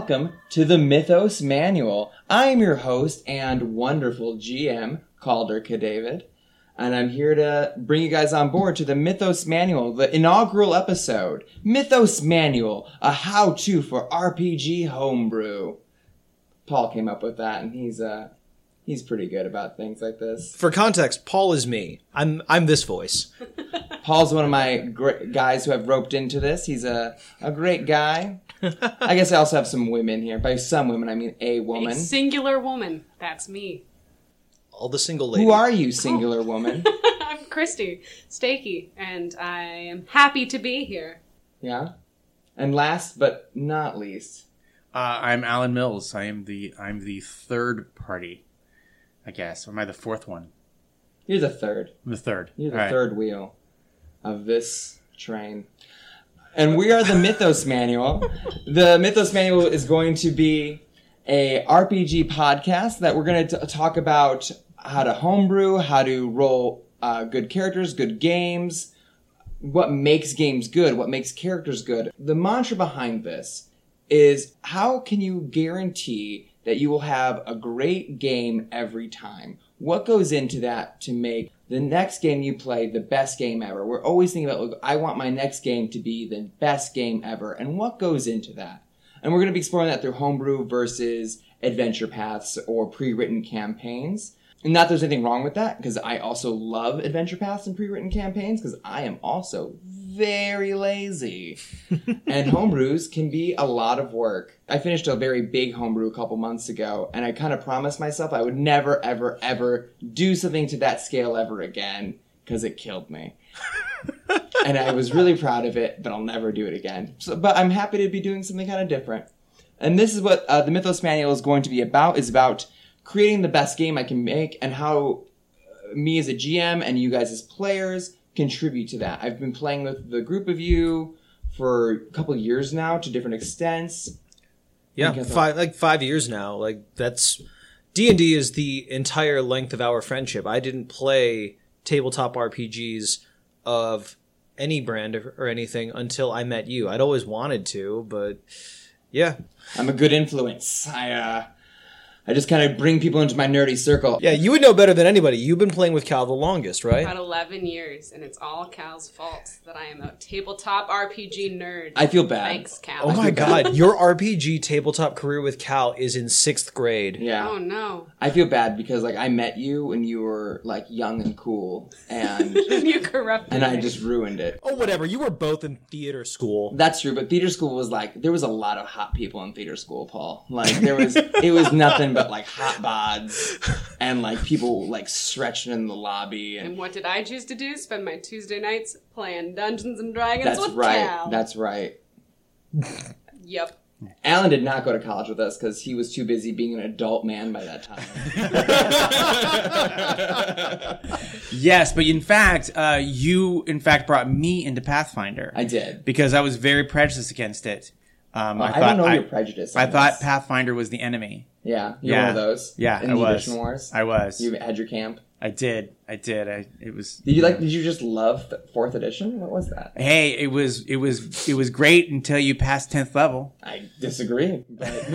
Welcome to the Mythos Manual. I'm your host and wonderful GM, Calder K. David, and I'm here to bring you guys on board to the Mythos Manual, the inaugural episode. Mythos Manual, a how-to for RPG homebrew. Paul came up with that, and he's uh he's pretty good about things like this. For context, Paul is me. I'm I'm this voice. Paul's one of my gr- guys who have roped into this. He's a, a great guy. I guess I also have some women here. By some women, I mean a A woman. singular woman. That's me. All the single ladies. Who are you, singular woman? I'm Christy Stakey, and I am happy to be here. Yeah. And last but not least, Uh, I'm Alan Mills. I am the I'm the third party, I guess. Or am I the fourth one? you're the third. I'm the third. You're the All right. third wheel of this train. And we are the Mythos Manual. The Mythos Manual is going to be a RPG podcast that we're going to talk about how to homebrew, how to roll uh, good characters, good games, what makes games good, what makes characters good. The mantra behind this is how can you guarantee that you will have a great game every time? What goes into that to make the next game you play the best game ever? We're always thinking about, look, I want my next game to be the best game ever. And what goes into that? And we're going to be exploring that through homebrew versus adventure paths or pre-written campaigns. And not there's anything wrong with that, because I also love adventure paths and pre-written campaigns, because I am also very lazy. and homebrews can be a lot of work. I finished a very big homebrew a couple months ago, and I kind of promised myself I would never, ever, ever do something to that scale ever again, because it killed me. and I was really proud of it, but I'll never do it again. So, but I'm happy to be doing something kind of different. And this is what uh, the Mythos Manual is going to be about: is about creating the best game I can make, and how uh, me as a GM and you guys as players contribute to that. I've been playing with the group of you for a couple years now, to different extents. Yeah, five like five years now. Like that's D and D is the entire length of our friendship. I didn't play tabletop RPGs of any brand or or anything until I met you. I'd always wanted to, but yeah, I'm a good influence. I uh, I just kind of bring people into my nerdy circle. yeah. You would know better than anybody. You've been playing with Cal the longest, right? About 11 years, and it's all Cal's fault that I am a tabletop RPG nerd. I feel bad. Thanks, Cal. Oh my god, your RPG tabletop career with Cal is in sixth grade. Yeah. Oh no. I feel bad because like I met you when you were like young and cool, and you corrupted and I just ruined it. Oh, whatever. You were both in theater school. That's true, but theater school was like there was a lot of hot people in theater school, Paul. Like there was it was nothing but like hot bods and like people like stretching in the lobby and And what did I choose to do? Spend my Tuesday nights playing Dungeons and Dragons that's with right. Cal. That's right. Yep. Alan did not go to college with us because he was too busy being an adult man by that time. Yes, but in fact, uh, you in fact brought me into Pathfinder. I did. because I was very prejudiced against it. Um, I, thought don't know I, your prejudice. I on thought. Pathfinder was the enemy. Yeah, you're yeah. one of those. Yeah, in I the was. Edition Wars. I was. You had your camp. I did. I did. I. It was. Did you like? Did you just love the fourth edition? What was that? Hey, it was. It was. It was great until you passed tenth level. I disagree, but,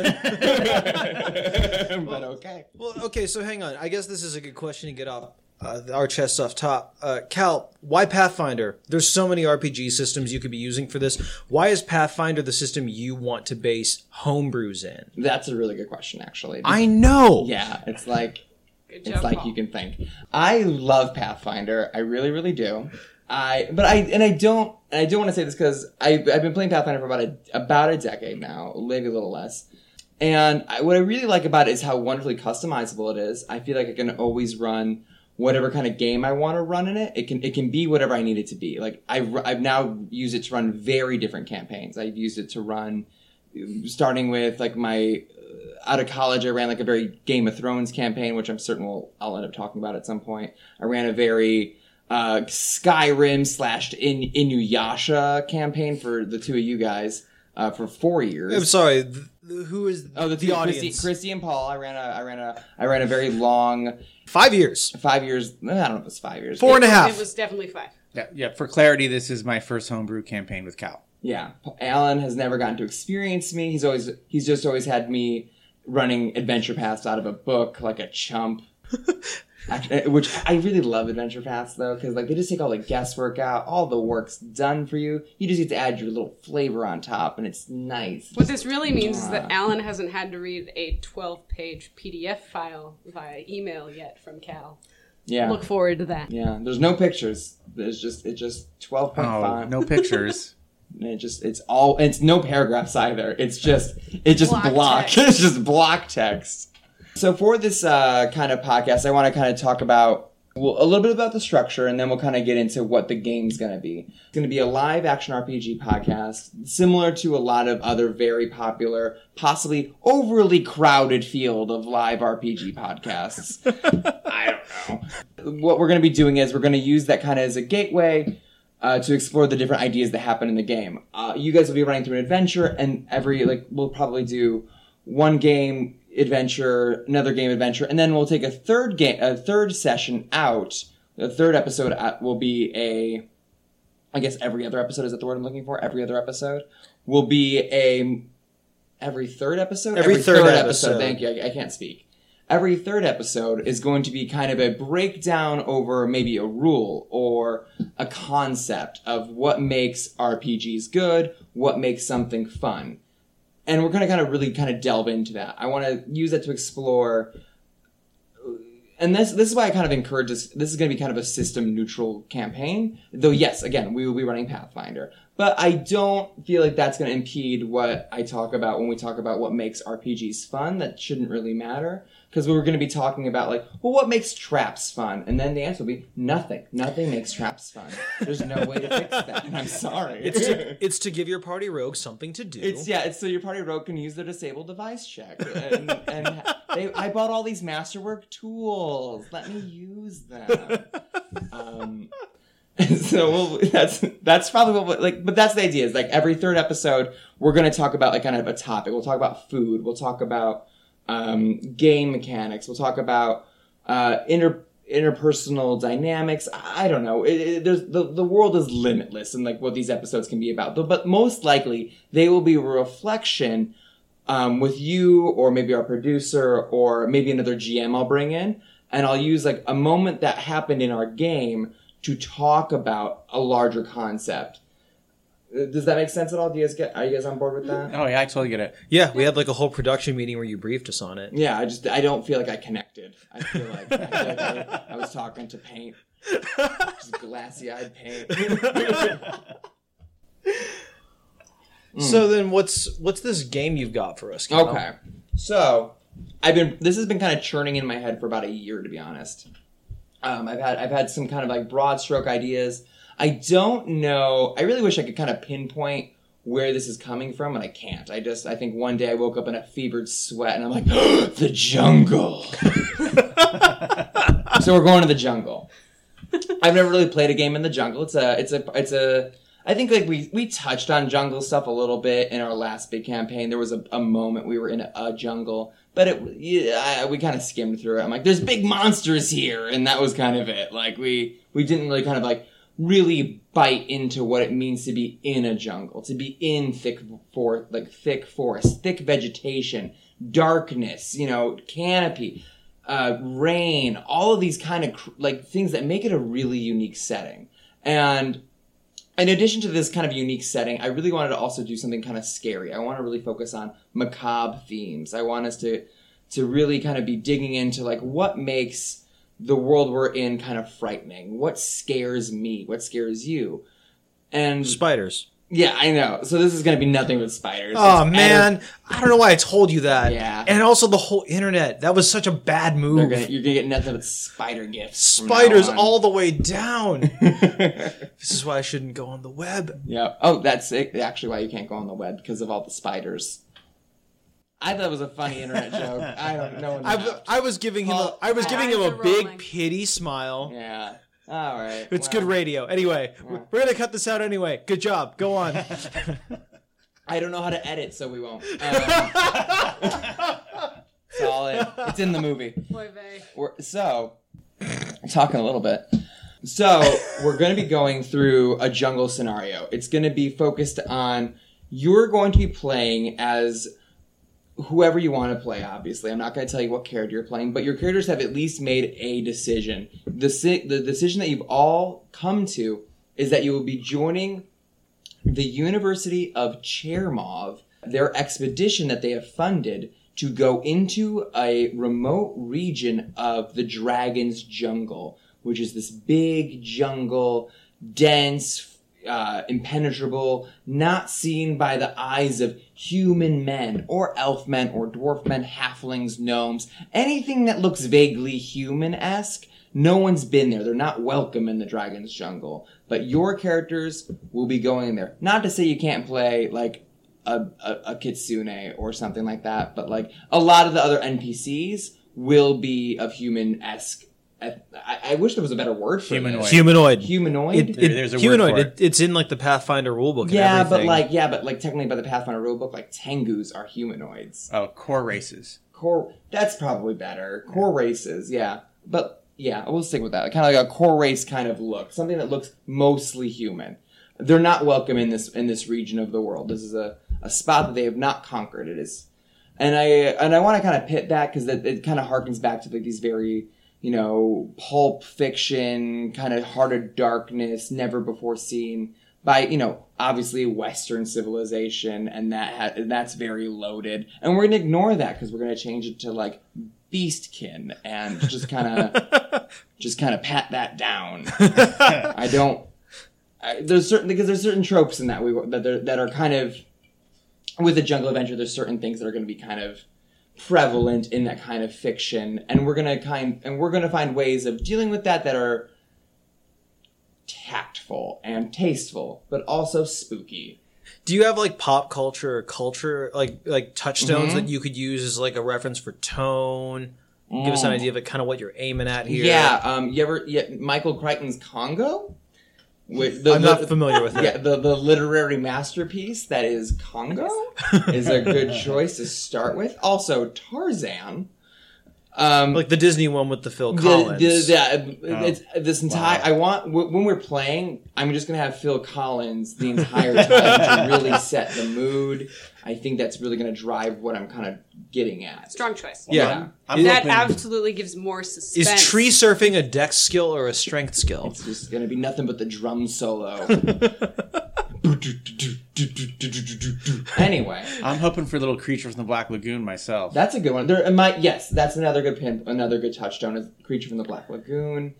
but okay. Well, okay, so hang on. I guess this is a good question to get off uh, our chests off top. Uh, Cal, why Pathfinder? There's so many RPG systems you could be using for this. Why is Pathfinder the system you want to base homebrews in? That's a really good question, actually. I know. yeah, it's like Good job. it's like Paul. you can think. I love Pathfinder. I really, really do. I but I and I don't and I don't want to say this because I I've been playing Pathfinder for about a about a decade now, maybe a little less. And I, what I really like about it is how wonderfully customizable it is. I feel like I can always run whatever kind of game I want to run in it. It can it can be whatever I need it to be. Like I I've now used it to run very different campaigns. I've used it to run starting with like my uh, out of college, I ran like a very Game of Thrones campaign, which I'm certain we'll, I'll end up talking about at some point. I ran a very uh, Skyrim slash in Inuyasha campaign for the two of you guys uh, for four years. I'm sorry. th- th- who is Oh, the, the audience? Christy, Christy and Paul. I ran a, I ran a, I ran a very long Five years. five years. I don't know if it's five years. Four and a half. It was definitely five. Yeah, yeah. For clarity, this is my first homebrew campaign with Cal. Yeah, Alan has never gotten to experience me. He's always he's just always had me running adventure paths out of a book like a chump. Act- eh, Which I really love adventure paths though, because like they just take all the guesswork out, all the work's done for you. You just get to add your little flavor on top, and it's nice. What this really means is that Alan hasn't had to read a 12 page PDF file via email yet from Cal. Yeah, Look forward to that. yeah. There's no pictures. There's just it's just 12.5. Oh, no pictures. And it just it's all it's no paragraphs either. It's just it just Block block. it's just block text. So for this uh, kind of podcast, I want to kind of talk about well, a little bit about the structure, and then we'll kind of get into what the game's going to be. It's going to be a live action RPG podcast, similar to a lot of other very popular, possibly overly crowded field of live RPG podcasts. I don't know. What we're going to be doing is we're going to use that kind of as a gateway uh, to explore the different ideas that happen in the game. Uh, you guys will be running through an adventure, and every like we'll probably do one game adventure, another game adventure, and then we'll take a third game, a third session out. The third episode out will be a, I guess every other episode is that the word I'm looking for? Every other episode will be a every third episode. Every third episode. Thank you. I, I can't speak. Every third episode is going to be kind of a breakdown over maybe a rule or a concept of what makes RPGs good, what makes something fun. And we're going to kind of really kind of delve into that. I want to use that to explore and this this is why I kind of encourage this. This is going to be kind of a system neutral campaign. Though yes, again, we will be running Pathfinder, but I don't feel like that's going to impede what I talk about when we talk about what makes RPGs fun. That shouldn't really matter because we're going to be talking about like, well, what makes traps fun, and then the answer will be nothing. Nothing makes traps fun. There's no way to fix that. And I'm sorry. It's to, it's to give your party rogue something to do. It's yeah, it's so your party rogue can use the disable device check, and, and they, I bought all these masterwork tools. Let me use them. Um, so we'll, that's that's probably what like, but that's the idea. Is like every third episode, we're going to talk about like kind of a topic. We'll talk about food. We'll talk about um, game mechanics. We'll talk about uh, inter interpersonal dynamics. I don't know. It, it, there's the the world is limitless and like what these episodes can be about. But, but most likely they will be a reflection um, with you or maybe our producer or maybe another GM I'll bring in, and I'll use like a moment that happened in our game to talk about a larger concept. Does that make sense at all? Do you guys get? Are you guys on board with that? Oh yeah, I totally get it. yeah, we had like a whole production meeting where you briefed us on it. Yeah, I just I don't feel like I connected. I feel like, I, feel like I, I was talking to paint, just glassy eyed paint. So then, what's what's this game you've got for us? Cal? Okay, so I've been this has been kind of churning in my head for about a year to be honest. Um, I've had I've had some kind of like broad stroke ideas. I don't know. I really wish I could kind of pinpoint where this is coming from, and I can't. I just I think one day I woke up in a fevered sweat, and I'm like, the jungle. so we're going to the jungle. I've never really played a game in the jungle. It's a it's a it's a I think like we we touched on jungle stuff a little bit in our last big campaign. There was a, a moment we were in a, a jungle, but it yeah, I, we kind of skimmed through it. I'm like, there's big monsters here, and that was kind of it. Like we we didn't really kind of like really bite into what it means to be in a jungle, to be in thick for like thick forest, thick vegetation, darkness, you know, canopy, uh, rain, all of these kind of cr- like things that make it a really unique setting. And in addition to this kind of unique setting, I really wanted to also do something kind of scary. I want to really focus on macabre themes. I want us to to really kind of be digging into like what makes the world we're in kind of frightening. What scares me? What scares you? And Spiders. yeah, I know. So this is going to be nothing but spiders. Oh It's man, I don't know why I told you that. Yeah. And also the whole internet. That was such a bad move. gonna, you're gonna get nothing but spider gifts. Spiders all the way down. this is why I shouldn't go on the web. Yeah. Oh, that's it. actually why you can't go on the web because of all the spiders. I thought it was a funny internet joke. I don't know. I, w- I was giving him Well, I was giving him a are big rolling. pity smile. Yeah. All right. It's well, good radio. Anyway, we're we're gonna cut this out anyway. Good job. Go on. I don't know how to edit, so we won't. Um, solid. It's in the movie. Boy. We're, so, talking a little bit. So we're going to be going through a jungle scenario. It's going to be focused on you're going to be playing as whoever you want to play. Obviously, I'm not going to tell you what character you're playing, but your characters have at least made a decision. The si- the decision that you've all come to is that you will be joining the University of Chermov, their expedition that they have funded to go into a remote region of the Dragon's Jungle, which is this big jungle, dense, uh, impenetrable, not seen by the eyes of human men or elf men or dwarf men, halflings, gnomes, anything that looks vaguely human-esque. No one's been there. They're not welcome in the Dragon's Jungle. But your characters will be going there. Not to say you can't play like a, a, a kitsune or something like that, but like a lot of the other NPCs will be of human-esque. I, I wish there was a better word for Humanoid. this. Humanoid. Humanoid. It, There- it- there's a word for it. It, it's in like the Pathfinder rulebook. and yeah, but like yeah, but like technically by the Pathfinder rulebook, like Tengus are humanoids. Oh, core races. Core that's probably better. Core races, yeah. But yeah, we'll stick with that. Kind of like a core race kind of look, something that looks mostly human. They're not welcome in this in this region of the world. This is a, a spot that they have not conquered. It is, and I and I want to kind of pit that because it, it kind of harkens back to like these very you know pulp fiction kind of heart of darkness, never before seen by you know obviously Western civilization, and that ha- and that's very loaded. And we're gonna ignore that because we're gonna change it to like beastkin and just kind of just kind of pat that down. I don't. I, there's certain because there's certain tropes in that we that are, that are kind of with the jungle adventure. There's certain things that are going to be kind of prevalent in that kind of fiction, and we're gonna kind and we're gonna find ways of dealing with that that are tactful and tasteful, but also spooky. Do you have like pop culture or culture like like touchstones Mm-hmm. that you could use as like a reference for tone? Give us an idea of it, kind of what you're aiming at here. Mm. Yeah, um, you ever yeah, Michael Crichton's Congo? With the, I'm the- not familiar with Yeah, it. the, the literary masterpiece that is Congo is a good choice to start with. Also, Tarzan. Um, Like the Disney one with the Phil the, Collins. the, yeah, it's, this entire. Wow. I want w- when we're playing, I'm just gonna have Phil Collins the entire time to really set the mood. I think that's really gonna drive what I'm kind of getting at. Strong choice. Yeah. I'm, I'm that hoping- absolutely gives more suspense. Is tree surfing a dex skill or a strength skill? It's just gonna be nothing but the drum solo. anyway, I'm hoping for little creature from the Black Lagoon myself. that's a good one. There, my yes, that's another good pin. Another good touchstone is creature from the Black Lagoon.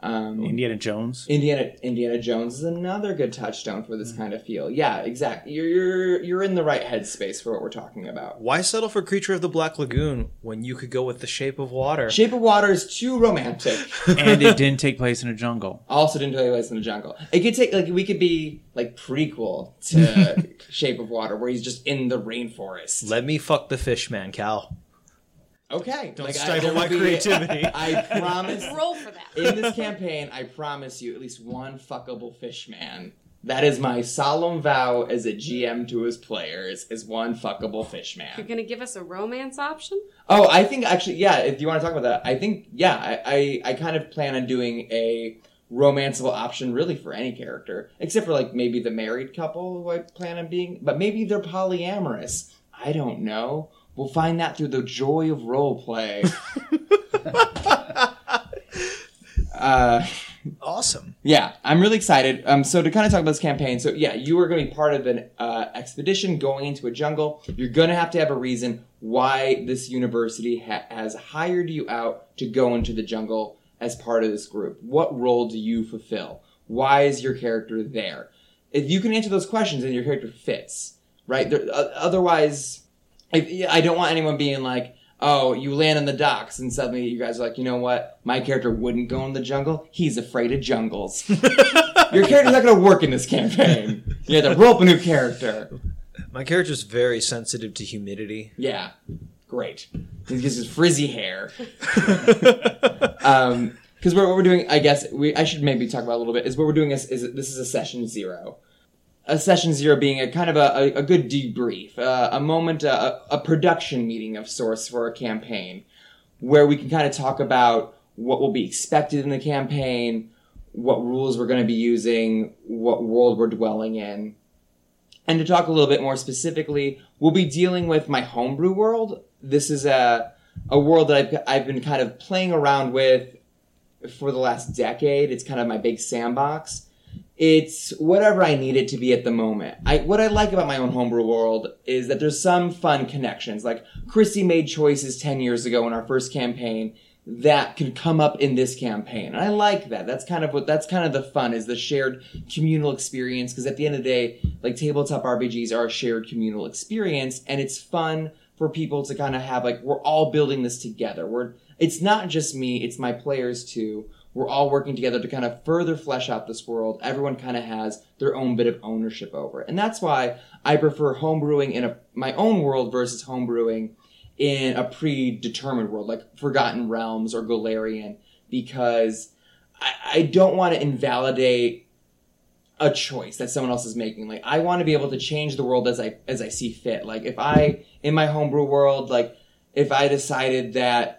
Um, Indiana Jones. Indiana Indiana Jones is another good touchstone for Mm. this kind of feel. Yeah, exactly. You're you're you're in the right headspace for what we're talking about. Why settle for Creature of the Black Lagoon when you could go with The Shape of Water? Shape of Water is too romantic. and it didn't take place in a jungle. also didn't take place in the jungle. It could take like we could be like prequel to Shape of Water, where he's just in the rainforest. Let me fuck the fish man, Cal. Okay, Don't like, stifle there my be- creativity. I promise. Roll for that. in this campaign, I promise you at least one fuckable fish man. That is my solemn vow as a GM to his players: is one fuckable fish man. You're man. gonna give us a romance option? Oh, I think actually, yeah. If you want to talk about that, I think yeah. I I, I kind of plan on doing a romanceable option really for any character, except for like maybe the married couple who I plan on being, but maybe they're polyamorous. I don't know. We'll find that through the joy of role play. uh, Awesome. yeah, I'm really excited. Um, so to kind of talk about this campaign, so yeah, you are going to be part of an uh, expedition going into a jungle. You're going to have to have a reason why this university ha- has hired you out to go into the jungle as part of this group. What role do you fulfill? Why is your character there? If you can answer those questions, then your character fits, right? There, uh, otherwise, if, I don't want anyone being like, oh, you land on the docks and suddenly you guys are like, you know what? My character wouldn't go in the jungle. He's afraid of jungles. Your character's not going to work in this campaign. You have to roll up a new character. My character's very sensitive to humidity. Yeah, great. He gets his frizzy hair. um, because what we're doing, I guess we I should maybe talk about a little bit is what we're doing is, is this is a session zero. A session zero being a kind of a, a, a good debrief, uh, a moment, a, a production meeting of sorts for a campaign, where we can kind of talk about what will be expected in the campaign, what rules we're going to be using, what world we're dwelling in. And to talk a little bit more specifically, we'll be dealing with my homebrew world. This is a a world that I've, I've been kind of playing around with for the last decade. It's kind of my big sandbox. It's whatever I need it to be at the moment. I what I like about my own homebrew world is that there's some fun connections. Like Christy made choices ten years ago in our first campaign that could come up in this campaign. And I like that. That's kind of what that's kind of the fun is the shared communal experience because at the end of the day, like tabletop RPGs are a shared communal experience and it's fun for people to kind of have like we're all building this together. We're it's not just me, it's my players too. We're all working together to kind of further flesh out this world. Everyone kind of has their own bit of ownership over it. And that's why I prefer homebrewing in a, my own world versus homebrewing in a predetermined world, like Forgotten Realms or Golarion, because I, I don't want to invalidate a choice that someone else is making. Like I want to be able to change the world as I as I see fit. Like if I in my homebrew world, like if I decided that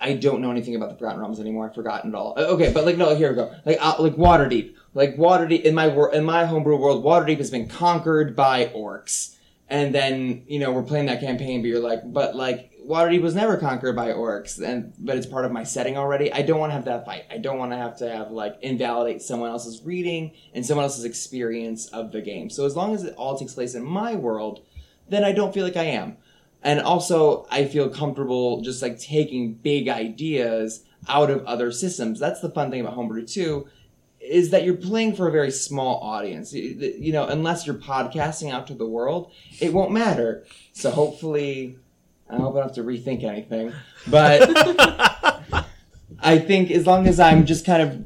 I don't know anything about the Forgotten Realms anymore. I've forgotten it all. Uh, Okay, but like no, here we go. Like uh, like Waterdeep. Like Waterdeep in my wor- in my homebrew world, Waterdeep has been conquered by orcs, and then you know we're playing that campaign. But you're like, but like Waterdeep was never conquered by orcs, and but it's part of my setting already. I don't want to have that fight. I don't want to have to have like invalidate someone else's reading and someone else's experience of the game. So as long as it all takes place in my world, then I don't feel like I am. And also, I feel comfortable just like taking big ideas out of other systems. That's the fun thing about Homebrew too, is that you're playing for a very small audience. You know, unless you're podcasting out to the world, it won't matter. So hopefully, I hope I don't have to rethink anything. But I think as long as I'm just kind of,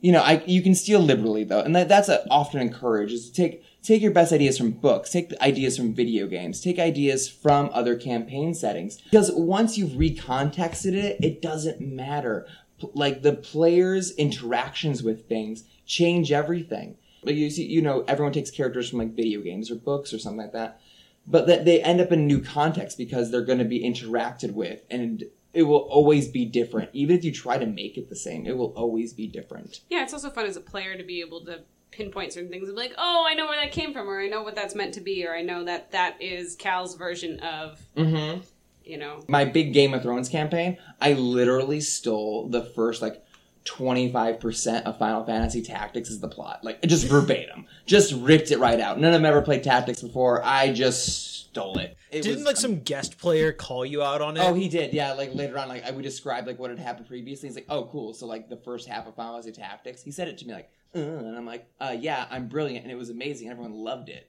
you know, I you can steal liberally though, and that, that's uh often encouraged is to take take your best ideas from books, take ideas from video games, take ideas from other campaign settings. Because once you've recontexted it, it doesn't matter. P- Like the players' interactions with things change everything. Like you see, you know, everyone takes characters from like video games or books or something like that, but that they end up in new context because they're going to be interacted with, and it will always be different. Even if you try to make it the same, it will always be different. Yeah, it's also fun as a player to be able to pinpoint certain things and be like, oh, I know where that came from, or I know what that's meant to be, or I know that that is Cal's version of, Mm-hmm. you know. my big Game of Thrones campaign, I literally stole the first like 25% of Final Fantasy Tactics as the plot. Like just verbatim. Just ripped it right out. None of them ever played Tactics before. I just stole it. it Didn't was- like some guest player call you out on it? Oh, he did. Yeah, like later on, like I would describe like what had happened previously. He's like, "Oh, cool." So like the first half of Final Fantasy Tactics, he said it to me like, uh, and I'm like, uh, "Yeah, I'm brilliant," and it was amazing. Everyone loved it.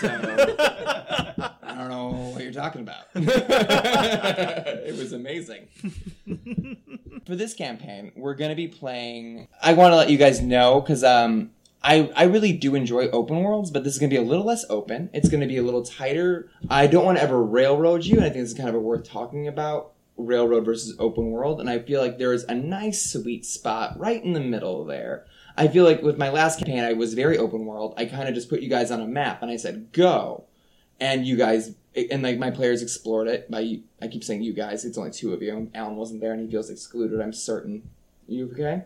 So I don't know what you're talking about. it was amazing. For this campaign, we're going to be playing. I want to let you guys know because um, I I really do enjoy open worlds, but this is going to be a little less open. It's going to be a little tighter. I don't want to ever railroad you, and I think this is kind of a worth talking about railroad versus open world. And I feel like there is a nice sweet spot right in the middle there. I feel like with my last campaign, I was very open world. I kind of just put you guys on a map, and I said go, and you guys and like my players explored it. By I keep saying you guys, it's only two of you. Alan wasn't there, and he feels excluded. I'm certain. You okay?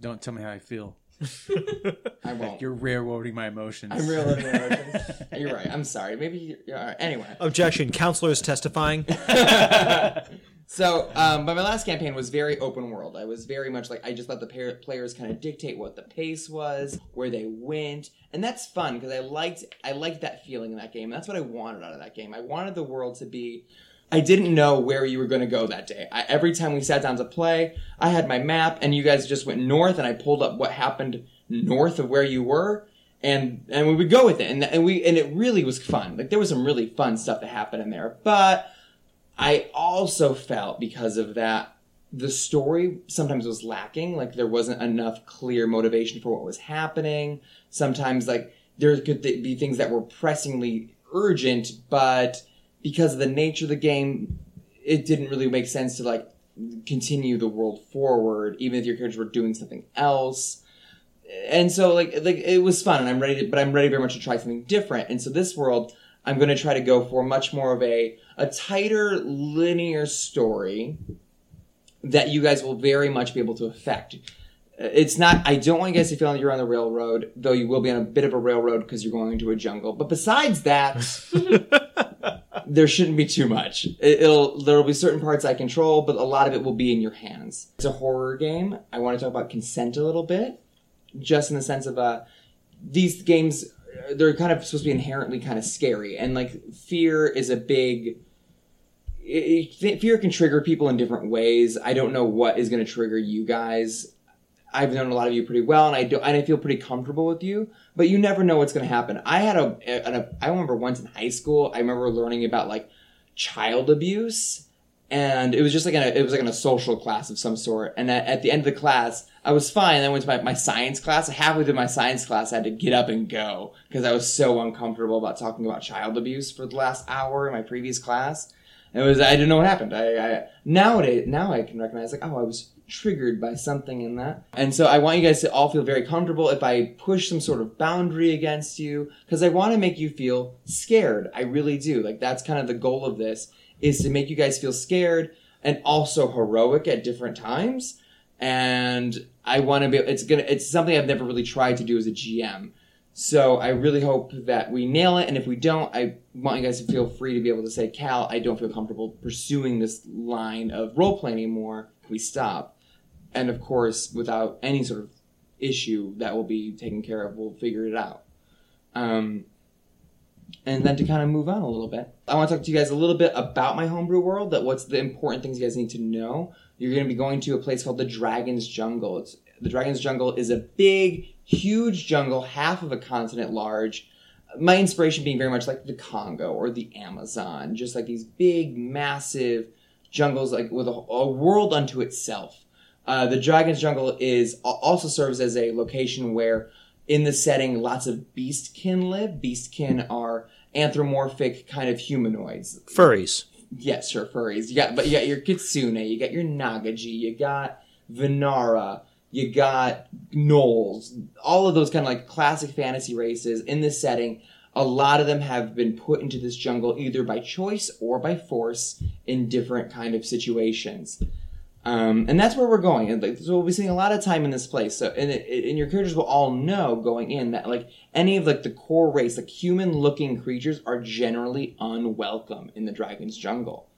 Don't tell me how I feel. I won't. You're railroading my emotions. I'm real. You're right. I'm sorry. Maybe. You're, all uh, right. Anyway. Objection. Counselors testifying. So, um, but my last campaign was very open world. I was very much like I just let the par- players kind of dictate what the pace was, where they went, and that's fun because I liked I liked that feeling in that game. That's what I wanted out of that game. I wanted the world to be. I didn't know where you were going to go that day. I, every time we sat down to play, I had my map, and you guys just went north, and I pulled up what happened north of where you were, and and we would go with it, and and we and it really was fun. Like there was some really fun stuff that happened in there, but. I also felt because of that the story sometimes was lacking. Like there wasn't enough clear motivation for what was happening. Sometimes like there could th- be things that were pressingly urgent but because of the nature of the game it didn't really make sense to like continue the world forward even if your characters were doing something else. And so like like it was fun and i'm ready to but i'm ready very much to try something different. And so this world i'm going to try to go for much more of a a tighter linear story that you guys will very much be able to affect It's not. I don't want you guys to feel like you're on the railroad, though you will be on a bit of a railroad because you're going into a jungle. But besides that, there shouldn't be too much. It, it'll there'll be certain parts I control, but a lot of it will be in your hands. It's a horror game. I want to talk about consent a little bit, just in the sense of uh, these games. They're kind of supposed to be inherently kind of scary, and like fear is a big. it- fear can trigger people in different ways. I don't know what is going to trigger you guys. I've known a lot of you pretty well, and I do, and I feel pretty comfortable with you. But you never know what's going to happen. I had a, a, a, I remember once in high school, I remember learning about like child abuse, and it was just like a, it was like in a social class of some sort. And at, at the end of the class, I was fine. And I went to my, my science class. Halfway through my science class, I had to get up and go because I was so uncomfortable about talking about child abuse for the last hour in my previous class. It was I didn't know what happened. I, I nowadays now I can recognize like oh I was triggered by something in that, and so I want you guys to all feel very comfortable if I push some sort of boundary against you because I want to make you feel scared. I really do. Like that's kind of the goal of this is to make you guys feel scared and also heroic at different times. And I want to be. It's gonna. It's something I've never really tried to do as a GM. So I really hope that we nail it, and if we don't, I want you guys to feel free to be able to say, "Cal, I don't feel comfortable pursuing this line of role play anymore. We stop?" And of course, without any sort of issue that will be taken care of, we'll figure it out. Um, and then to kind of move on a little bit, I want to talk to you guys a little bit about my homebrew world. That what's the important things you guys need to know. You're going to be going to a place called the Dragon's Jungle. It's the Dragon's Jungle is a big, huge jungle, half of a continent large. My inspiration being very much like the Congo or the Amazon, just like these big, massive jungles, like with a, a world unto itself. Uh, the Dragon's Jungle is also serves as a location where, in the setting, lots of beastkin live. Beastkin are anthropomorphic kind of humanoids. Furries. Yes, sure, furries. You got, but you got your kitsune, you got your nagaji, you got vanara, you got gnolls. All of those kind of like classic fantasy races in this setting. A lot of them have been put into this jungle either by choice or by force in different kind of situations. Um, and that's where we're going. And like, so we'll be spending a lot of time in this place. So, and, it, and your characters will all know going in that like any of like the core race, like human-looking creatures, are generally unwelcome in the dragon's jungle.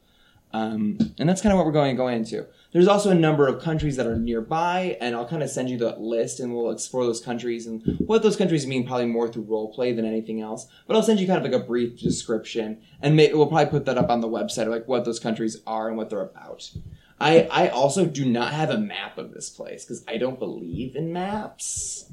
Um, and that's kind of what we're going to go into. There's also a number of countries that are nearby, and I'll kind of send you the list, and we'll explore those countries and what those countries mean, probably more through roleplay than anything else. But I'll send you kind of like a brief description, and may, we'll probably put that up on the website, like what those countries are and what they're about. I, I also do not have a map of this place because I don't believe in maps.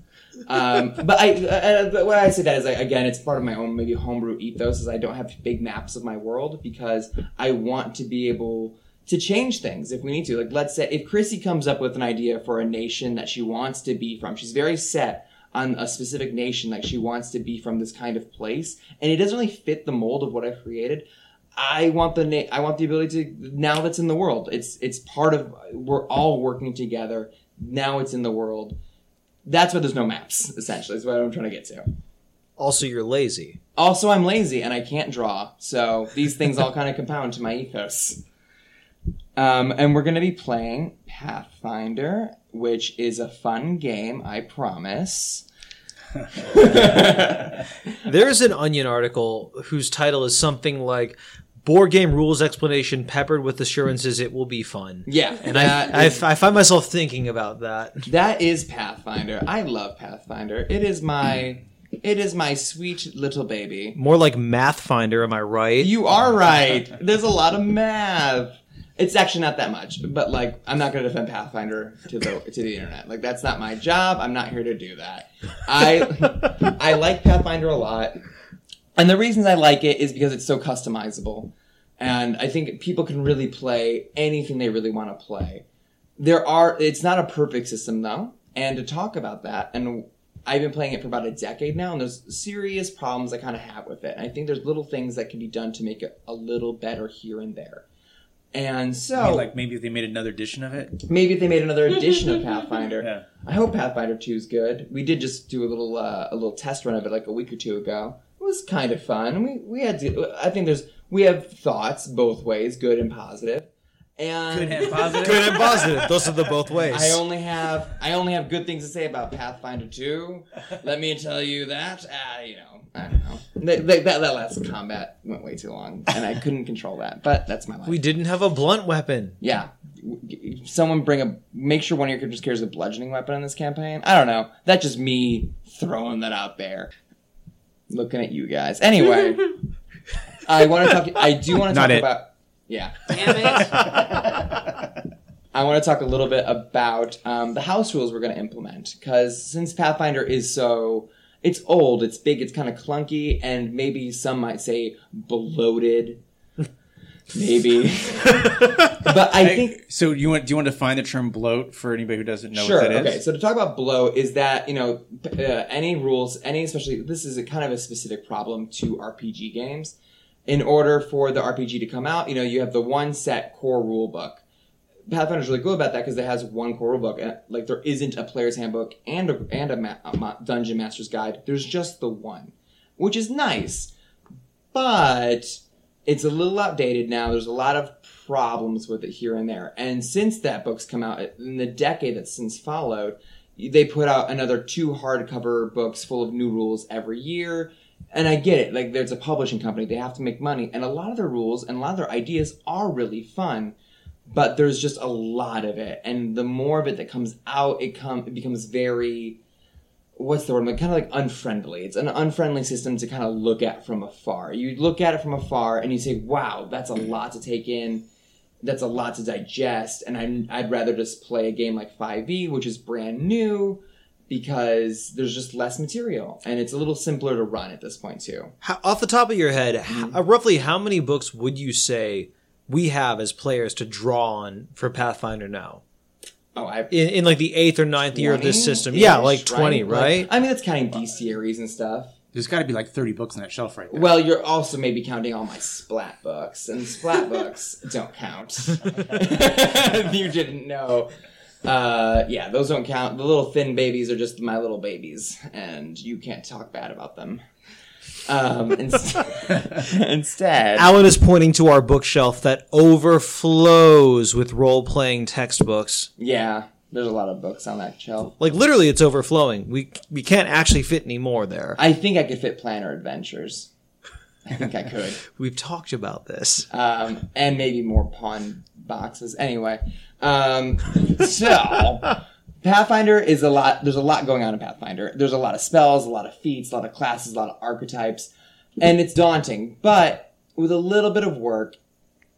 Um, but I, uh, but what I say that is like, again, it's part of my own maybe homebrew ethos is I don't have big maps of my world because I want to be able to change things if we need to. Like, let's say if Chrissy comes up with an idea for a nation that she wants to be from, she's very set on a specific nation, like she wants to be from this kind of place, and it doesn't really fit the mold of what I've created. I want the na- I want the ability to now that's in the world. It's it's part of we're all working together. Now it's in the world. That's why there's no maps. Essentially, is what I'm trying to get to. Also, you're lazy. Also, I'm lazy and I can't draw, so these things all kind of compound to my ethos. Um, and we're going to be playing Pathfinder, which is a fun game, I promise. There's an Onion article whose title is something like "Board Game Rules Explanation Peppered with Assurances It Will Be Fun." Yeah, And I, I, is- I find myself thinking about that. That is Pathfinder. I love Pathfinder. It is my it is my sweet little baby. More like Math Finder, am I right? You are right. There's a lot of math. It's actually not that much, but like I'm not going to defend Pathfinder to the to the internet. Like that's not my job. I'm not here to do that. I I like Pathfinder a lot, and the reasons I like it is because it's so customizable, and I think people can really play anything they really want to play. There are. It's not a perfect system though, and to talk about that and. I've been playing it for about a decade now, and there's serious problems I kind of have with it. And I think there's little things that can be done to make it a little better here and there. And so, like maybe if they made another edition of it. maybe if they made another edition of Pathfinder, Yeah. I hope Pathfinder Two is good. We did just do a little uh, a little test run of it like a week or two ago. It was kind of fun. We we had to. I think there's we have thoughts both ways, good and positive. And Good and positive. Good and positive. Those are the both ways. I only have I only have good things to say about Pathfinder 2. Let me tell you that. Uh, you know, I don't know. That, that, that last combat went way too long, and I couldn't control that. But that's my life. we didn't have a blunt weapon. yeah. Someone bring a make sure one of your characters carries a bludgeoning weapon in this campaign. I don't know. That's just me throwing that out there. Looking at you guys. Anyway, I want to talk. I do want to Not talk it. about. Yeah. Damn it. I want to talk a little bit about um, the house rules we're going to implement because since Pathfinder is so it's old, it's big, it's kind of clunky, and maybe some might say bloated. Maybe, but I think So you want do you want to define the term bloat for anybody who doesn't know sure. what that is? Okay, so to talk about bloat is that you know uh, any rules, any especially this is a kind of a specific problem to RPG games. In order for the RPG to come out, you know you have the one set core rule book. Pathfinder's really good about that because it has one core rule book. and, Like there isn't a player's handbook and a, and a, ma- a ma- dungeon master's guide. There's just the one, which is nice, but it's a little outdated now. There's a lot of problems with it here and there. And since that book's come out in the decade that's since followed, they put out another two hardcover books full of new rules every year. And I get it. Like there's a publishing company, they have to make money, and a lot of their rules and a lot of their ideas are really fun but there's just a lot of it and the more of it that comes out it come it becomes very what's the word? Like kind of like unfriendly. It's an unfriendly system to kind of look at from afar. You look at it from afar and you say wow that's a lot to take in. That's a lot to digest. And I'm, i'd rather just play a game like 5e which is brand new because there's just less material and it's a little simpler to run at this point too. How, off the top of your head, Mm-hmm. h- uh, roughly how many books would you say we have as players to draw on for Pathfinder now? Oh i In, in like the eighth or ninth year of this system? Yeah, like 20, Like, right? i mean that's counting d series and stuff There's got to be like 30 books on that shelf right there. Well, you're also maybe counting all my splat books, and splat books don't count. you didn't know. Uh, yeah, those don't count. The little thin babies are just my little babies, and you can't talk bad about them. Um, inst- instead, Alan is pointing to our bookshelf that overflows with role playing textbooks. yeah, there's a lot of books on that shelf. Like literally, it's overflowing. We we can't actually fit any more there. I think I could fit Planar Adventures. I think I could. We've talked about this. um, and maybe more pawn boxes. Anyway, um, so Pathfinder is a lot. There's a lot going on in Pathfinder. There's a lot of spells, a lot of feats, a lot of classes, a lot of archetypes, and it's daunting. But with a little bit of work,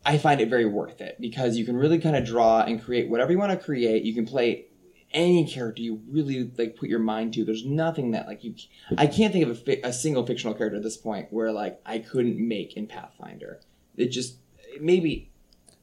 I find it very worth it because you can really kind of draw and create whatever you want to create. You can play any character you really like put your mind to. There's nothing that like you. I can't think of a, fi- a single fictional character at this point where like I couldn't make in Pathfinder. It just maybe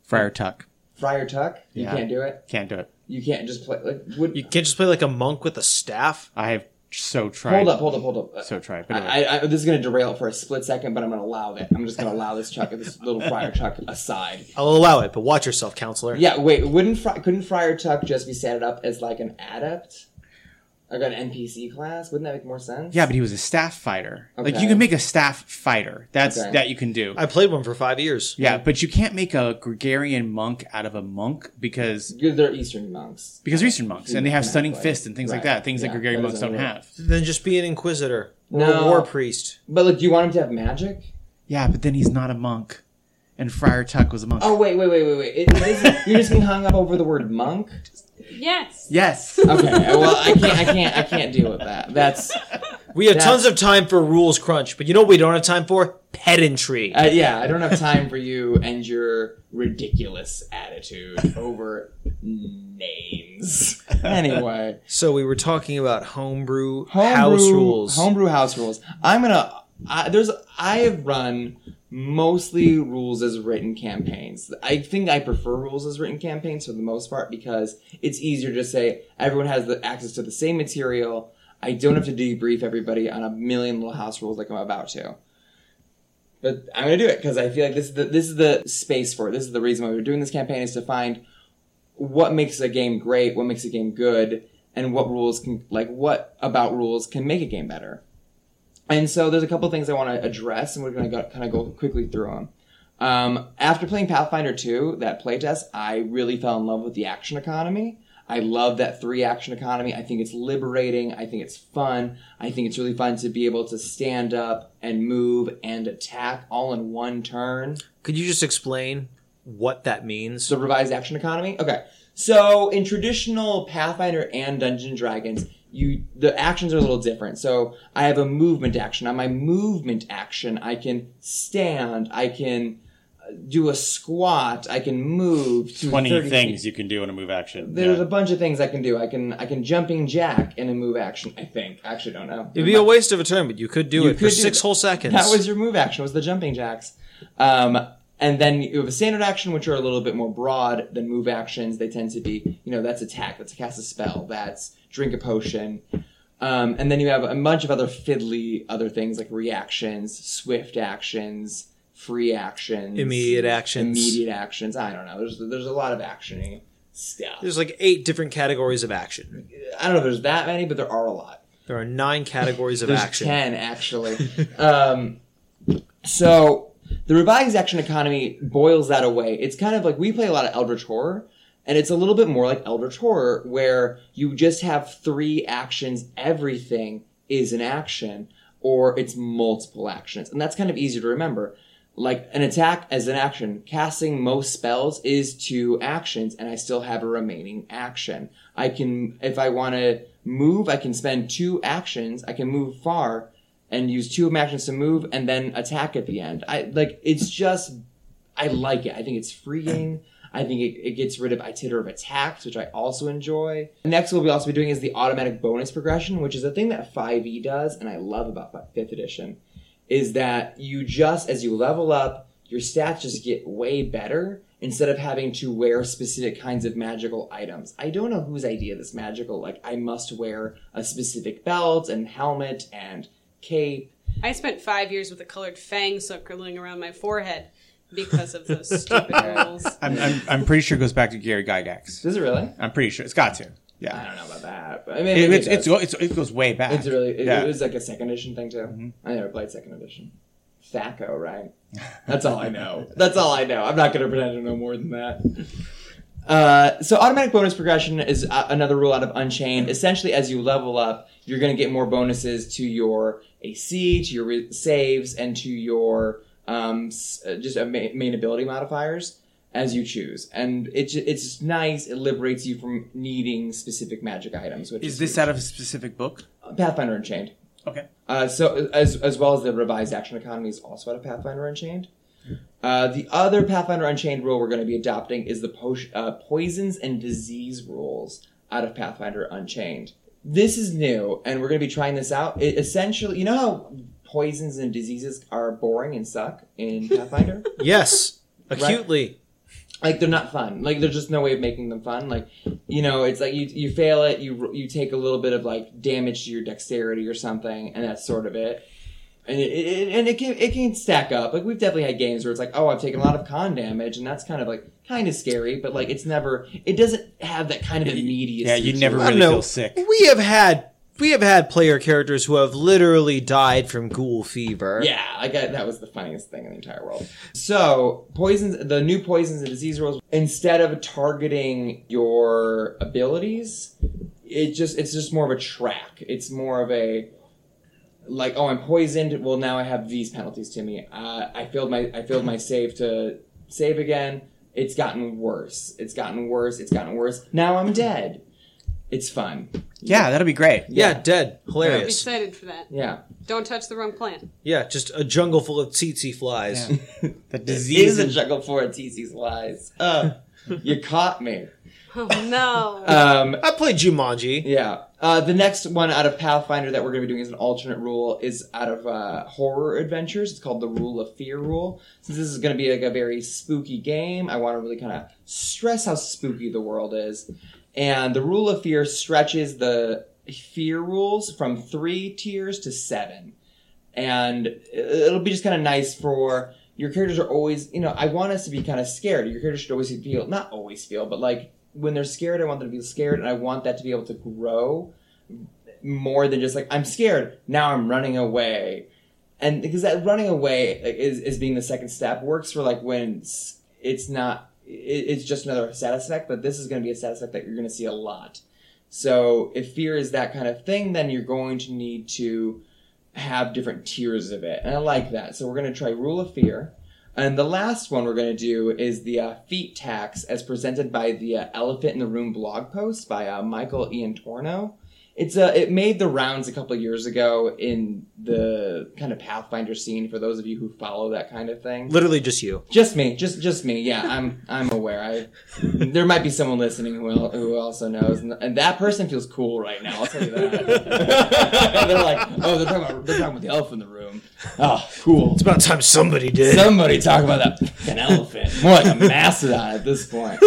Friar Tuck. Friar Tuck. You Yeah. can't do it. Can't do it. You can't just play like. Would, You can't just play like a monk with a staff. I have so tried. hold up, hold up, hold up. So tried. But anyway. I, I, this is going to derail it for a split second, but I'm going to allow it. I'm just going to allow this Chuck, this little Friar Tuck aside. I'll allow it, but watch yourself, counselor. Yeah, wait, wouldn't Fri- couldn't Friar Tuck just be set up as like an adept, like an NPC class? Wouldn't that make more sense? yeah, but he was a staff fighter. Like you can make a staff fighter. That's Okay. that you can do. I played one for five years. yeah, but you can't make a Gregorian monk out of a monk because Because they're Eastern monks. because they're Eastern monks and they have stunning Exactly. fists and things like that. Things Yeah, that Gregorian that monks don't work. have. Then just be an inquisitor or No. a war priest. But like, do you want him to have magic? Yeah, but then he's not a monk, and Friar Tuck was a monk. Oh wait, wait, wait, wait, wait! It, it isn't, you're just getting hung up over the word monk. Yes. Yes. Okay, well, I can't, I can't, I can't deal with that. That's We have That's- tons of time for rules crunch, but you know what we don't have time for? Pedantry. Uh, yeah, I don't have time for you and your ridiculous attitude over names. Anyway, so we were talking about homebrew, homebrew, house rules. Homebrew house rules. I'm gonna. I, there's. I have run mostly rules as written campaigns. I think I prefer rules as written campaigns for the most part because it's easier to say everyone has the access to the same material. I don't have to debrief everybody on a million little house rules like I'm about to. But I'm gonna do it because I feel like this is the this is the space for it. This is the reason why we're doing this campaign is to find what makes a game great, what makes a game good, and what rules can like what about rules can make a game better. And so there's a couple things I want to address, and we're going to kind of go quickly through them. Um, after playing Pathfinder 2, that playtest, I really fell in love with the action economy. I love that three action economy. I think it's liberating. I think it's fun. I think it's really fun to be able to stand up and move and attack all in one turn. Could you just explain what that means? The revised action economy? Okay. So in traditional Pathfinder and Dungeons and Dragons, you the actions are a little different. So I have a movement action. On my movement action, I can stand, I can uh, do a squat, I can move to 20 things feet. you can do in a move action. There's Yeah. a bunch of things I can do. I can I can jumping jack in a move action. I think. I actually don't know. It'd be a waste of a turn, but you could do You it for could do six that. whole seconds. That was your move action. Was the jumping jacks. Um, and then you have a standard action, which are a little bit more broad than move actions. They tend to be, you know, that's attack, that's cast a spell, that's drink a potion. Um, and then you have a bunch of other fiddly other things like reactions, swift actions, free actions, Immediate actions. immediate actions. I don't know. There's there's a lot of actiony stuff. There's like eight different categories of action. I don't know if there's that many, but there are a lot. There are nine categories of action. There's action. ten actually. um, so the revised action economy boils that away. It's kind of like we play a lot of Eldritch Horror, and it's a little bit more like Eldritch Horror, where you just have three actions. Everything is an action, or it's multiple actions, and that's kind of easy to remember. Like an attack as an action, casting most spells is two actions, and I still have a remaining action. I can, if I want to move, I can spend two actions. I can move far and use two of actions to move and then attack at the end. I like it's just I like it. I think it's freeing. I think it, it gets rid of iterative attacks, which I also enjoy. Next, what we'll be also be doing is the automatic bonus progression, which is a thing that 5e does, and I love about 5th edition, is that you just, as you level up, your stats just get way better instead of having to wear specific kinds of magical items. I don't know whose idea this magical, like, I must wear a specific belt and helmet and cape. I spent five years with a colored fang circling around my forehead because of those stupid rules. I'm, I'm, I'm pretty sure it goes back to Gary Gygax. Does it really? I'm pretty sure. It's got to. Yeah, I don't know about that. But I mean, It, it's, it it's, it's, it goes way back. It's really it, yeah. Mm-hmm. it was like a second edition thing too. I never played second edition. THAC0, right? That's all I know. That's all I know. I'm not going to pretend to know more than that. Uh, so automatic bonus progression is uh, another rule out of Unchained. Essentially, as you level up, you're going to get more bonuses to your AC, to your re- saves, and to your um, s- uh, just uh, ma- main ability modifiers as you choose. And it's it's nice. It liberates you from needing specific magic items. Which is, Is this huge. out of a specific book? Pathfinder Unchained? Okay. Uh, so as as well as the revised action economy is also out of Pathfinder Unchained. Uh, the other Pathfinder Unchained rule we're going to be adopting is the po- uh, poisons and disease rules out of Pathfinder Unchained. This is new, and we're going to be trying this out. It essentially, you know how poisons and diseases are boring and suck in Pathfinder. Yes, acutely. like they're not fun. Like there's just no way of making them fun. Like you know, it's like you you fail it, you you take a little bit of like damage to your dexterity or something, and that's sort of it. And it, it and it can it can stack up. Like we've definitely had games where it's like, oh, I've taken a lot of con damage, and that's kind of like kind of scary, but like it's never it doesn't have that kind of immediacy. Yeah, you never it. I don't really know. feel sick. We have had we have had player characters who have literally died from ghoul fever. Yeah, like I, that was the funniest thing in the entire world. So poisons, the new poisons and disease rules, instead of targeting your abilities, it just it's just more of a track. It's more of a like, oh, I'm poisoned. Well, now I have these penalties to me. Uh, I failed my I failed my save to save again. It's gotten worse. It's gotten worse. It's gotten worse. Now I'm dead. It's fun. Yeah, that'll be great. Yeah, dead. Hilarious. I'm Hilarious. excited for that. Yeah. Don't touch the wrong plant. Yeah, just a jungle full of tsetse flies. Yeah. The disease is a and juggle for a TC's lies. Uh, you caught me. Oh no. Um, I played Jumanji. Yeah. Uh, the next one out of Pathfinder that we're going to be doing as an alternate rule is out of uh, horror adventures. It's called the Rule of Fear rule. Since this is going to be like a very spooky game, I want to really kind of stress how spooky the world is. And the Rule of Fear stretches the fear rules from three tiers to seven. And it'll be just kind of nice for your characters are always, you know, I want us to be kind of scared. Your characters should always feel, not always feel, but like when they're scared, I want them to be scared, and I want that to be able to grow more than just like I'm scared now. I'm running away, and because that running away is is being the second step works for like when it's, not it, it's just another status effect, but this is going to be a status effect that you're going to see a lot. So if fear is that kind of thing, then you're going to need to have different tiers of it, and I like that. So we're going to try rule of fear. And the last one we're going to do is the uh, feat tax as presented by the uh, Elephant in the Room blog post by uh, Michael Iantorno. It's uh, it made the rounds a couple of years ago in the kind of Pathfinder scene for those of you who follow that kind of thing. Literally just you. Just me, just just me. Yeah, I'm I'm aware. I there might be someone listening who al- who also knows, and, and that person feels cool right now. I'll tell you that. they're like, oh, they're talking about they're talking about the elf in the room. Oh, cool. It's about time somebody did. Somebody talk about that fucking elephant. More like a mastodon at this point.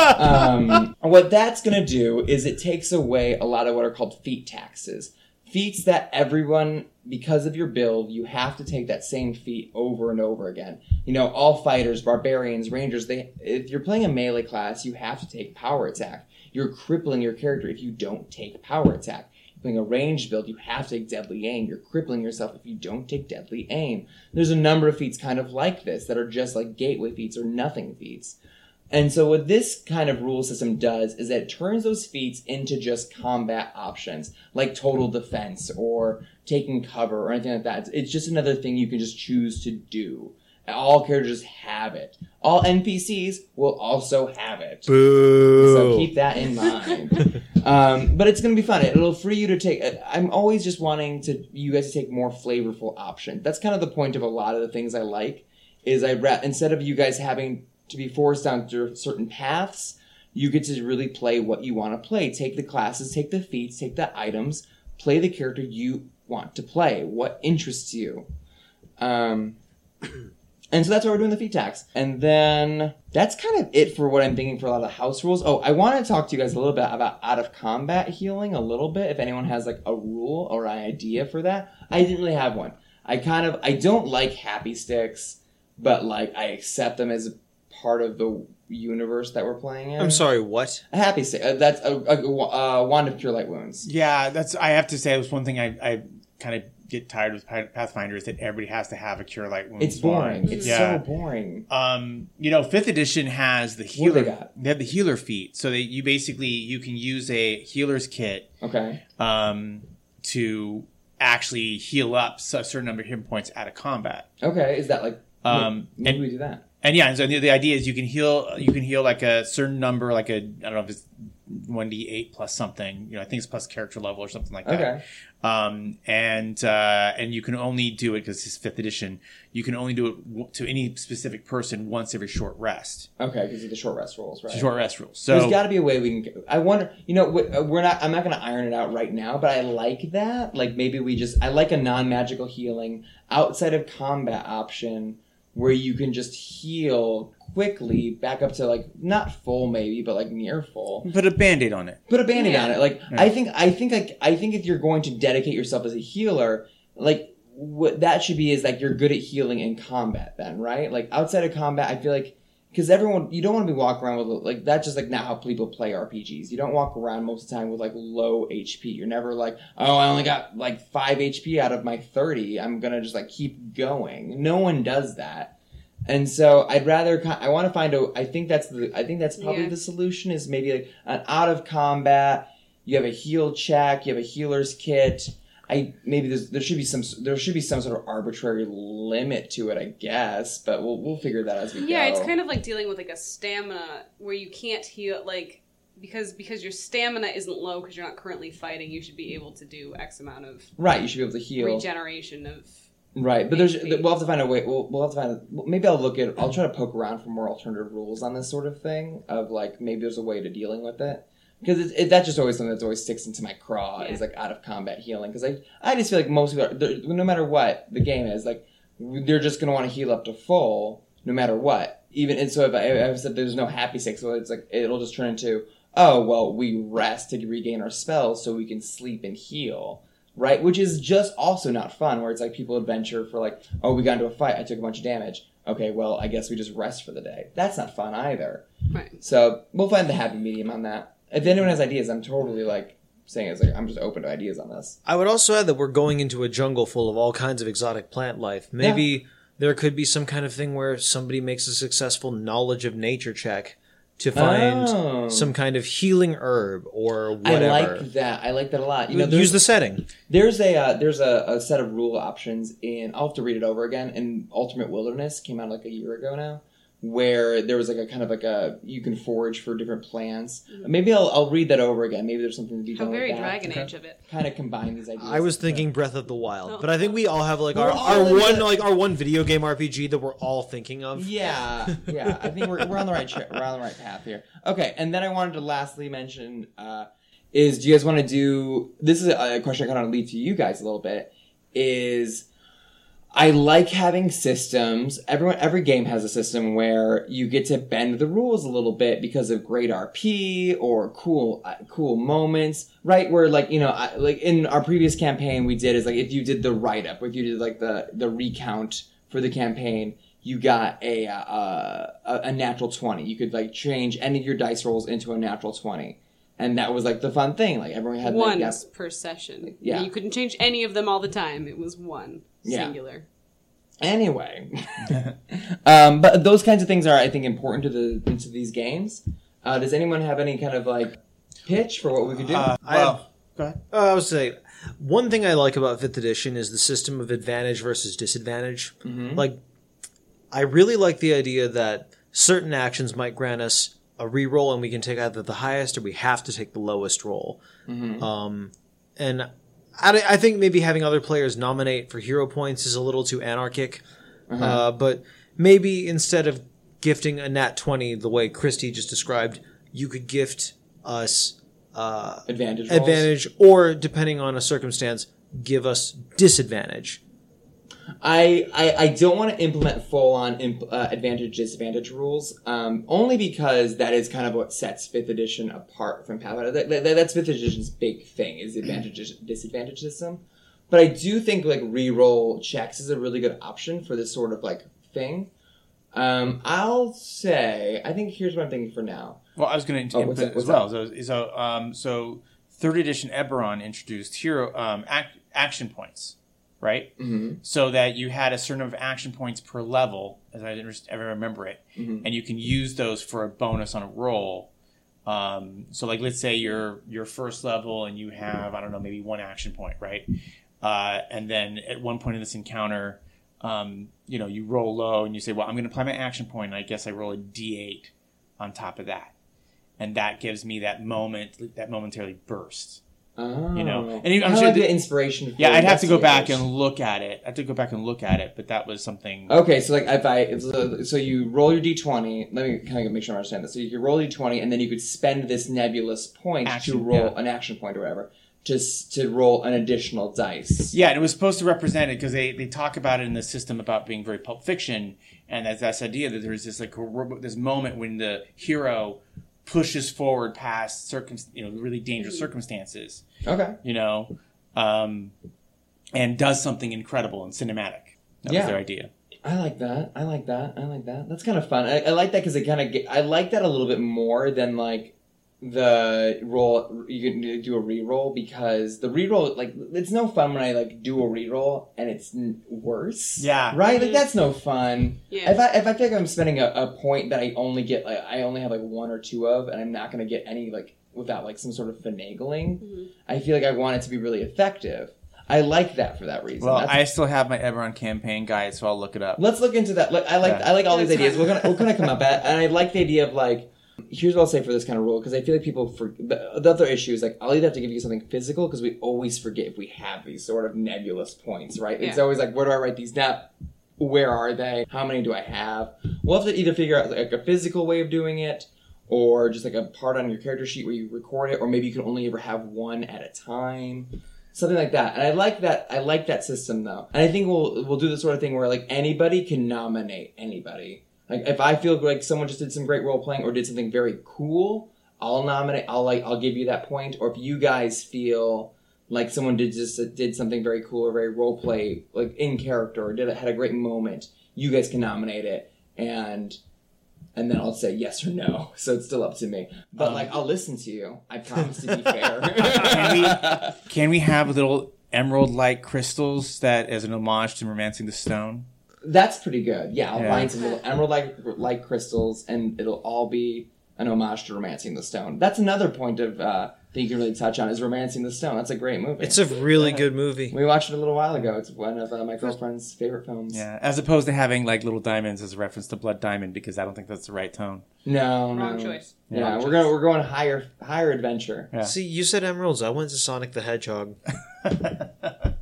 Um, what that's going to do is it takes away a lot of what are called feat taxes. Feats that everyone, because of your build, you have to take that same feat over and over again. You know, all fighters, barbarians, rangers, they, if you're playing a melee class, you have to take power attack. You're crippling your character if you don't take power attack playing a ranged build, you have to take deadly aim. You're crippling yourself if you don't take deadly aim. There's a number of feats kind of like this that are just like gateway feats or nothing feats. And so what this kind of rule system does is that it turns those feats into just combat options, like total defense or taking cover or anything like that. It's just another thing you can just choose to do. All characters have it. All NPCs will also have it. Boo. So keep that in mind. um, but it's going to be fun. It'll free you to take. I'm always just wanting to you guys to take more flavorful options. That's kind of the point of a lot of the things I like. Is I instead of you guys having to be forced down certain paths, you get to really play what you want to play. Take the classes, take the feats, take the items, play the character you want to play. What interests you. Um, and so that's why we're doing the feat tax. And then that's kind of it for what I'm thinking for a lot of the house rules. Oh, I want to talk to you guys a little bit about out of combat healing a little bit. If anyone has like a rule or an idea for that, I didn't really have one. I kind of I don't like happy sticks, but like I accept them as part of the universe that we're playing in. I'm sorry, what? A happy stick. Uh, that's a, a, a wand of cure light wounds. Yeah, that's. I have to say, it was one thing I, I kind of get tired with Pathfinder is that everybody has to have a cure light wounds. It's boring. wand. It's yeah. so boring. Um, you know, fifth edition has the healer. do they got? have the healer feat, so that you basically you can use a healer's kit Okay. um, to actually heal up a certain number of hit points out of combat. Okay. Is that like? Um, maybe and we do that. And yeah, and so the, the idea is you can heal you can heal like a certain number, like a I don't know if it's one d eight plus something. You know, I think it's plus character level or something like that. Okay. Um, and uh, and you can only do it because it's fifth edition. You can only do it w- to any specific person once every short rest. Okay, because of the short rest rules, right? Short rest rules. There's So got to be a way we can. I wonder. You know, uh, we're not. I'm not going to iron it out right now, but I like that. Like maybe we just. I like a non-magical healing outside of combat option where you can just heal quickly back up to like not full maybe, but like near full. put a band-aid on it. Put a band-aid Yeah. on it. Like I think. I think. Like I think if you're going to dedicate yourself as a healer, like what that should be is like you're good at healing in combat. Then right? Like outside of combat, I feel like because everyone you don't want to be walking around with like that's just like not how people play RPGs. You don't walk around most of the time with like low HP. You're never like, oh, I only got like five HP out of my thirty. I'm gonna just like keep going. No one does that. And so I'd rather I want to find a I think that's the I think that's probably Yeah. the solution is maybe like an out of combat. You have a heal check. You have a healer's kit. I maybe there's, there should be some there should be some sort of arbitrary limit to it, I guess. But we'll we'll figure that out as we go. Yeah, go. it's kind of like dealing with like a stamina where you can't heal like because because your stamina isn't low because you're not currently fighting. You should be able to do X amount of right. You should be able to heal. regeneration of. Right, but there's we'll have to find a way. We'll, we'll have to find. A, maybe I'll look at. I'll try to poke around for more alternative rules on this sort of thing. Of like maybe there's a way to dealing with it because it, that's just always something that's always sticks into my craw Yeah. is like out of combat healing because I I just feel like most people are, no matter what the game is like they're just gonna want to heal up to full no matter what even and so if I, I've said there's no happy stick so it's like it'll just turn into oh well we rest to regain our spells so we can sleep and heal right? Which is just also not fun, where it's like people adventure for like, oh, we got into a fight, I took a bunch of damage. Okay, well, I guess we just rest for the day. That's not fun either. Right. So we'll find the happy medium on that. If anyone has ideas, I'm totally like saying it's like I'm just open to ideas on this. I would also add that we're going into a jungle full of all kinds of exotic plant life. Maybe there could be some kind of thing where somebody makes a successful knowledge of nature check to find Oh. some kind of healing herb or whatever. I like that. I like that a lot. You know, Use the setting. there's a uh, there's a, a set of rule options in. I'll have to read it over again. In Ultimate Wilderness came out like a year ago now, where there was like a kind of like a you can forage for different plants. Maybe I'll I'll read that over again. Maybe there's something to be How done very with that. Dragon Age of it. Kind of combine these ideas. I was thinking Breath of the Wild, Oh. but I think we all have like our, We're our all in one the- like our one video game RPG that we're all thinking of. Yeah, yeah. I think we're, we're on the right tra- we're on the right path here. Okay, and then I wanted to lastly mention uh, is do you guys want to do this is a question I kind of lead to you guys a little bit is I like having systems. Everyone, every game has a system where you get to bend the rules a little bit because of great RP or cool, uh, cool moments, right? Where like you know, I, like in our previous campaign, we did is like if you did the write up, if you did like the the recount for the campaign, you got a uh, a, a natural twenty. You could like change any of your dice rolls into a natural twenty, and that was like the fun thing. Like everyone had like, One that- per session. Yeah. You couldn't change any of them all the time. It was one. Yeah. Singular. Anyway, um, but those kinds of things are, I think, important to the to these games. Uh, does anyone have any kind of like pitch for what we could do? Uh, I well, go ahead. Uh, I would say one thing I like about fifth edition is the system of advantage versus disadvantage. Like, I really like the idea that certain actions might grant us a reroll, and we can take either the highest or we have to take the lowest roll. Um, and I, I think maybe having other players nominate for hero points is a little too anarchic. Uh, but maybe instead of gifting a nat 20 the way Christy just described, you could gift us uh, advantage. advantage or depending on a circumstance give us disadvantage I, I I don't want to implement full on imp, uh, advantage disadvantage rules. Um, only because that is kind of what sets fifth edition apart from Pathfinder. That, that- that's fifth edition's big thing is the advantage disadvantage system. But I do think like reroll checks is a really good option for this sort of like thing. Um, I'll say I think here's what I'm thinking for now. Well, I was going to Oh, input as well. So, so, um, so third edition Eberron introduced hero um, ac- action points, right? Mm-hmm. So that you had a certain number of action points per level, as I ever remember it, Mhm. and you can use those for a bonus on a roll. Um, so, like, let's say you're your first level and you have I don't know maybe one action point, right? Uh, and then at one point in this encounter, um, you know, you roll low and you say, "Well, I'm going to apply my action point, and I guess I roll a D8 on top of that." and that gives me that moment, that momentarily burst. Oh. You know, oh. and and I'm I'm sure like that- the inspiration. For Yeah, I'd have to go back and look at it. I have to go back and look at it, but that was something. Okay, so like if I if, so- so you roll your d20. Let me kind of make sure I understand this. So you could roll d20, and then you could spend this nebulous point to roll yeah. an action point or whatever, just to roll an additional dice. Yeah, and it was supposed to represent it because they, they talk about it in the system about being very Pulp Fiction, and that's this idea that there's this like this moment when the hero pushes forward past circum you know really dangerous circumstances, Okay. you know, um, and does something incredible and cinematic. That Yeah. was their idea. I like that. I like that. I like that. That's kind of fun. I, I like that because it kind of. I like that a little bit more than like the roll. You can do a re-roll because the re-roll like it's no fun when I like do a re-roll and it's n- worse. Yeah. Right. Like Mhm. that's no fun. Yeah. If I if I feel like I'm spending a, a point that I only get like I only have like one or two of and I'm not gonna get any like without like some sort of finagling, Mhm. I feel like I want it to be really effective. I like that for that reason. Well, That's- I still have my Eberron campaign guide, so I'll look it up. Let's look into that. Look, I like Yeah. I like all these ideas. fine. We're gonna we're gonna come up at, and I like the idea of like. Here's what I'll say for this kind of rule because I feel like people for the, the other issue is like I'll either have to give you something physical because we always forget if we have these sort of nebulous points, right? It's always like where do I write these down? Where are they? How many do I have? We'll have to either figure out like a physical way of doing it, or just like a part on your character sheet where you record it, or maybe you can only ever have one at a time something like that. And I like that. I like that system though. And I think we'll we'll do the sort of thing where like anybody can nominate anybody. Like if I feel like someone just did some great role playing or did something very cool, I'll nominate. I'll like I'll give you that point. Or if you guys feel like someone did just did something very cool or very role play like in character or did had a great moment, you guys can nominate it and. and then I'll say yes or no. So it's still up to me. But Um, like I'll listen to you. I promise to be fair. Can we can we have little emerald like crystals that as an homage to romancing the stone? That's pretty good. Yeah, I'll Yeah. find some little emerald like like crystals, and it'll all be an homage to Romancing the Stone. That's another point of uh, that you can really touch on is Romancing the Stone. That's a great movie. It's a really good movie. we watched it a little while ago. It's one of uh, my girlfriend's favorite films. Yeah, as opposed to having like little diamonds as a reference to Blood Diamond because I don't think that's the right tone. No, no. Wrong choice. Yeah, Wrong we're choice. going we're going higher higher adventure. Yeah. See, you said emeralds. I went to Sonic the Hedgehog. All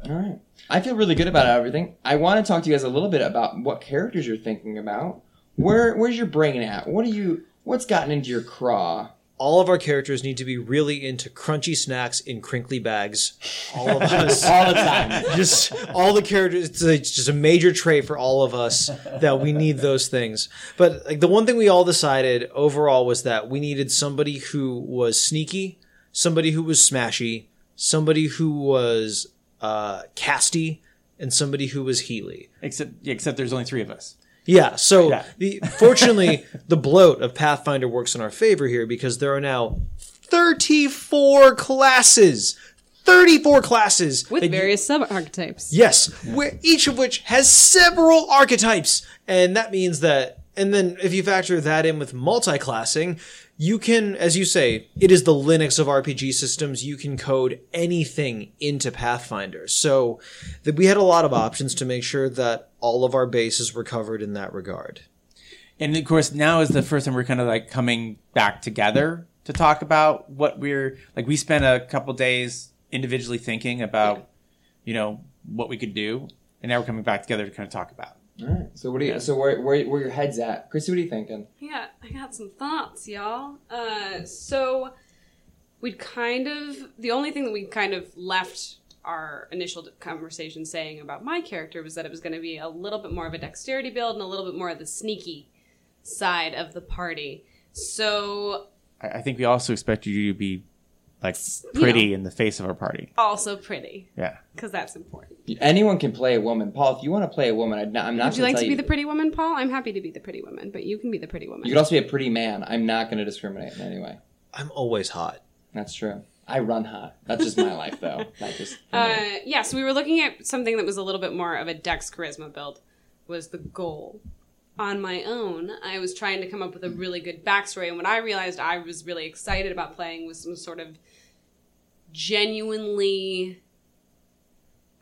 right. I feel really good about everything. I want to talk to you guys a little bit about what characters you're thinking about. Where where's your brain at? What are you what's gotten into your craw? All of our characters need to be really into crunchy snacks in crinkly bags. All of us. All the time. just all the characters it's, like, it's just a major trait for all of us that we need those things but like the one thing we all decided overall was that we needed somebody who was sneaky somebody who was smashy somebody who was uh casty and somebody who was healy Except except there's only three of us. yeah so Yeah. the fortunately the bloat of pathfinder works in our favor here because there are now 34 classes 34 classes with various sub archetypes. Yes, where each of which has several archetypes, and that means that. And then, if you factor that in with multi-classing, you can, as you say, it is the Linux of RPG systems. You can code anything into Pathfinder. So that we had a lot of options to make sure that all of our bases were covered in that regard. And of course, now is the first time we're kind of like coming back together to talk about what we're like. We spent a couple days individually thinking about, you know, what we could do, and now we're coming back together to kind of talk about. All right. So what do you? So where where where your head's at, Chrissy? What are you thinking? Yeah, I got some thoughts, y'all. Uh, so we'd kind of the only thing that we kind of left our initial conversation saying about my character was that it was going to be a little bit more of a dexterity build and a little bit more of the sneaky side of the party. So I, I think we also expect you to be like pretty in the face of a party. also pretty Yeah. because that's important. Anyone can play a woman, Paul. If you want to play a woman, I'm not. I'm not Would you gonna like to tell be the pretty woman, Paul? I'm happy to be the pretty woman, but you can be the pretty woman. You could also be a pretty man. I'm not going to discriminate in any way. I'm always hot. That's true. I run hot. That's just my life, though. Not just. Uh, yeah, so we were looking at something that was a little bit more of a dex charisma build was the goal. On my own, I was trying to come up with a really good backstory, and what I realized I was really excited about playing was some sort of genuinely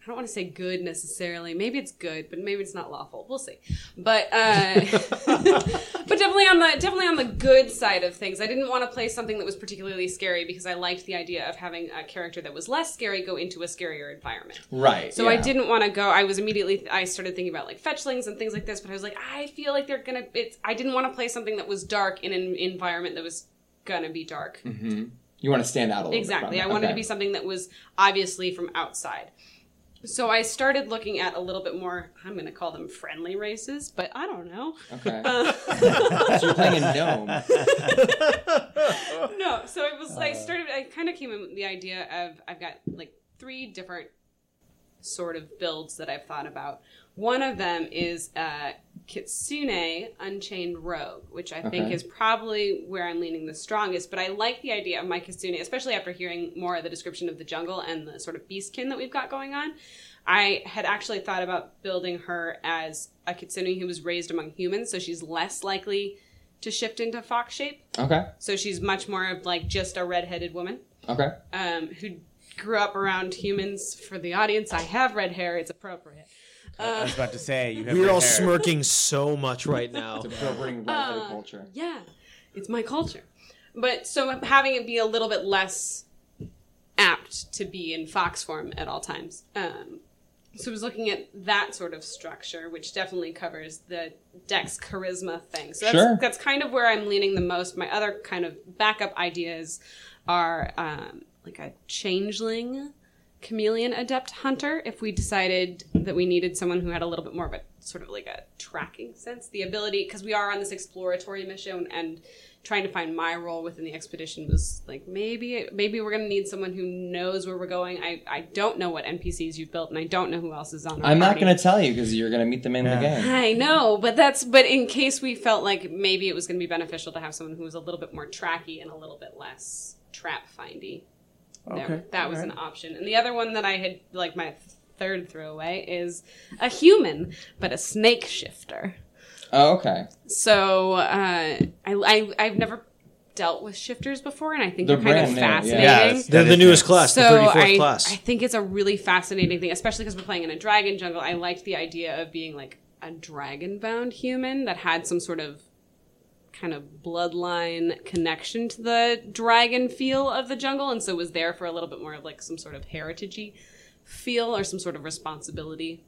I don't want to say good necessarily. Maybe it's good, but maybe it's not lawful. We'll see. But uh, but definitely on the definitely on the good side of things. I didn't want to play something that was particularly scary because I liked the idea of having a character that was less scary go into a scarier environment. right. So I didn't want to go. I was immediately. I started thinking about like fetchlings and things like this, but I was like, I feel like they're gonna. It's. I didn't want to play something that was dark in an environment that was gonna be dark. You want to stand out a little Exactly. I wanted Okay. to be something that was obviously from outside. So I started looking at a little bit more. I'm going to call them friendly races, but I don't know. Okay. Uh, so you're playing a gnome. no, so it was. I started. I kind of came in with the idea of I've got like three different sort of builds that I've thought about. One of them is uh, Kitsune Unchained Rogue, which I think Okay. is probably where I'm leaning the strongest. But I like the idea of my Kitsune, especially after hearing more of the description of the jungle and the sort of beastkin that we've got going on. I had actually thought about building her as a Kitsune who was raised among humans, so she's less likely to shift into fox shape. Okay. So she's much more of like just a redheaded woman Okay. um, who grew up around humans. For the audience, I have red hair. It's appropriate. I was about to say you have We're all hair. smirking so much right now. It's appropriating redheaded Uh, culture. Yeah, it's my culture. But so having it be a little bit less apt to be in fox form at all times. Um, so I was looking at that sort of structure, which definitely covers the Dex charisma thing. So that's, Sure. that's kind of where I'm leaning the most. My other kind of backup ideas are um, like a changeling chameleon adept hunter if we decided that we needed someone who had a little bit more of a sort of like a tracking sense. The ability, because we are on this exploratory mission and trying to find my role within the expedition was like maybe maybe we're gonna need someone who knows where we're going. I, I don't know what NPCs you've built and I don't know who else is on. Our I'm not party. going to tell you because you're going to meet them in the game. I know, but that's but in case we felt like maybe it was going to be beneficial to have someone who was a little bit more tracky and a little bit less trap findy. There, Okay, that was alright. an option. And the other one that I had like my third throwaway is a human, but a snake shifter. Oh, okay. So uh, I, I I've never dealt with shifters before, and I think They're they're, kind of new, yeah. fascinating. Yeah, it's- They're the newest new. class, the So 34th I, class. I think it's a really fascinating thing, especially because we're playing in a dragon jungle. I liked the idea of being like a dragon bound human that had some sort of kind of bloodline connection to the dragon feel of the jungle, and so was there for a little bit more of like some sort of heritagey feel or some sort of responsibility.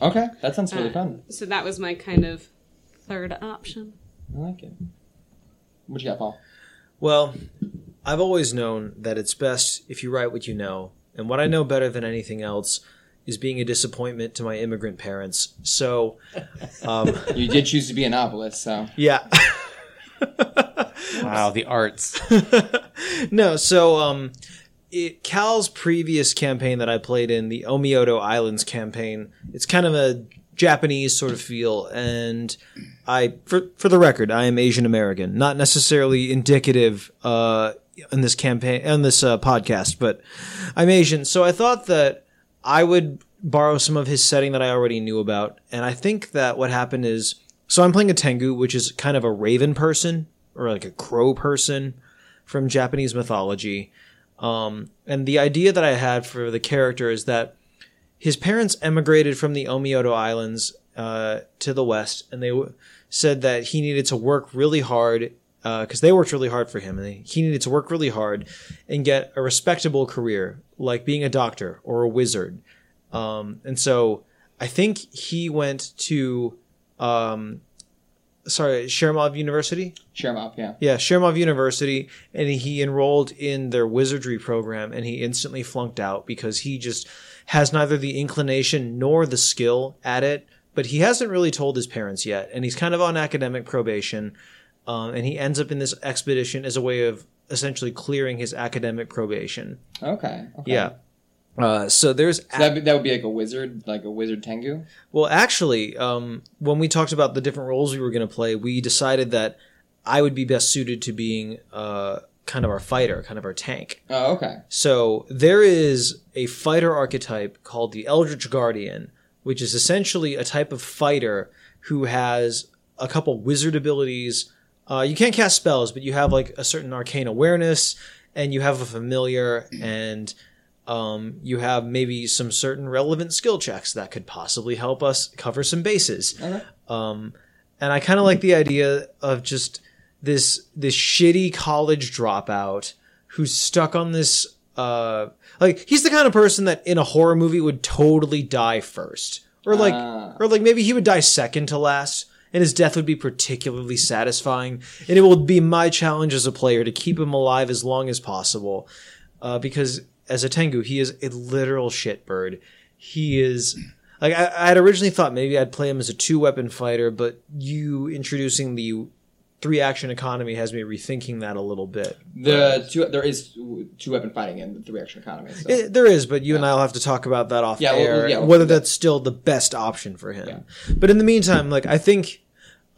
Okay. That sounds really Uh, fun. So that was my kind of third option. I like it. What you got, Paul? Well, I've always known that it's best if you write what you know, and what I know better than anything else is being a disappointment to my immigrant parents. So, um, You did choose to be a novelist, so. yeah. Wow, the arts. no, so um, it, Cal's previous campaign that I played in, the Omioto Islands campaign, it's kind of a Japanese sort of feel, and I, for for the record, I am Asian American, not necessarily indicative uh, in this campaign in this uh, podcast, but I'm Asian, so I thought that I would borrow some of his setting that I already knew about, and I think that what happened is, so I'm playing a Tengu, which is kind of a raven person or like a crow person from Japanese mythology. Um, and the idea that I had for the character is that his parents emigrated from the Omioto Islands uh, to the west, and they w- said that he needed to work really hard because they worked really hard for him, and he needed to work really hard and get a respectable career, like being a doctor or a wizard. Um, and so I think he went to, um, sorry, Shermov University. Shermov, yeah. Yeah, Shermov University, and he enrolled in their wizardry program, and he instantly flunked out because he just has neither the inclination nor the skill at it. But he hasn't really told his parents yet, and he's kind of on academic probation. Um, and he ends up in this expedition as a way of essentially clearing his academic probation. Okay. okay. Yeah. Uh, so there's So that, that would be like a wizard, like a wizard Tengu? Well, actually, um, when we talked about the different roles we were going to play, we decided that I would be best suited to being uh, kind of our fighter, kind of our tank. Oh, okay. So there is a fighter archetype called the Eldritch Guardian, which is essentially a type of fighter who has a couple wizard abilities. Uh, you can't cast spells, but you have like a certain arcane awareness, and you have a familiar, and um, you have maybe some certain relevant skill checks that could possibly help us cover some bases. Okay. Um, and I kind of like the idea of just this this shitty college dropout who's stuck on this. Uh, like he's the kind of person that in a horror movie would totally die first, or like, Ah. or like maybe he would die second to last, and his death would be particularly satisfying. And it will be my challenge as a player to keep him alive as long as possible, uh, because as a Tengu, he is a literal shitbird. He is like I, I had originally thought maybe I'd play him as a two weapon fighter, but you introducing the three action economy has me rethinking that a little bit. The two, there is two weapon fighting in the three action economy. So. Eh, there is, but you and I'll have to talk about that off Yeah, we'll- air, yeah, we'll whether that's still the best option for him. But in the meantime, like I think,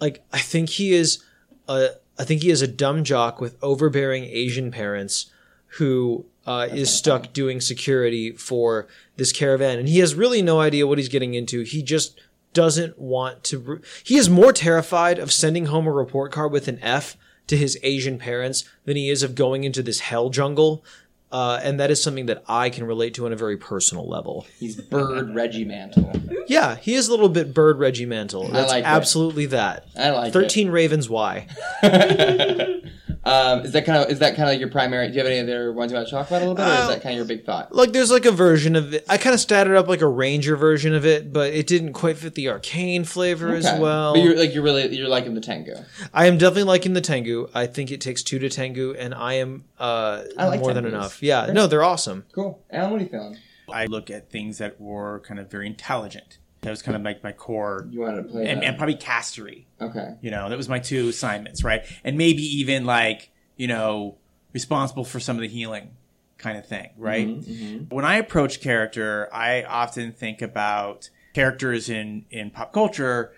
like I think he is a, I think he is a dumb jock with overbearing Asian parents who uh, is stuck doing security for this caravan, and he has really no idea what he's getting into. He just doesn't want to. He is more terrified of sending home a report card with an F to his Asian parents than he is of going into this hell jungle. Uh, and that is something that I can relate to on a very personal level. He's Bird Regimental. Yeah, he is a little bit bird regimental. That's like it. absolutely that. I like Thirteen ravens. Why? it. um, is that kind of is that kind of your primary? Do you have any other ones you want to talk about a little bit, or is Uh, that kind of your big thought? Like, there's like a version of it. I kind of statted up like a ranger version of it, but it didn't quite fit the arcane flavor as well. But you're like you're really you're liking the Tengu. I am definitely liking the Tengu. I think it takes two to Tengu, and I am uh, I like more than enough. Yeah, no, they're awesome. Cool. Alan, what are you feeling? I look at things that were kind of very intelligent. That was kind of like my core, You wanted to play and, and probably castery. okay. You know, that was my two assignments, right? And maybe even like, you know, responsible for some of the healing kind of thing, right? Mm-hmm, When I approach character, I often think about characters in, in pop culture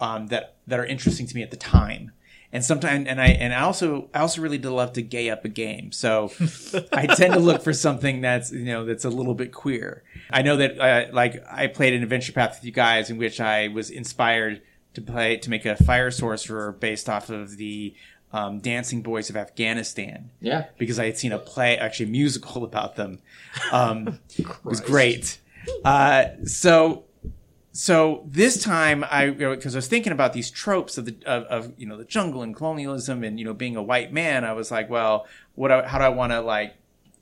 um, that that are interesting to me at the time. And sometimes, and I and I also I also really do love to gay up a game. So I tend to look for something that's you know that's a little bit queer. I know that uh, like I played an adventure path with you guys in which I was inspired to play to make a fire sorcerer based off of the um, Dancing Boys of Afghanistan Yeah. because I had seen a play, actually a musical about them. Um, it was great. Uh, so, so this time I, because I was thinking about these tropes of the, of, of, you know, the jungle and colonialism and, you know, being a white man, I was like, well, what, how do I want to like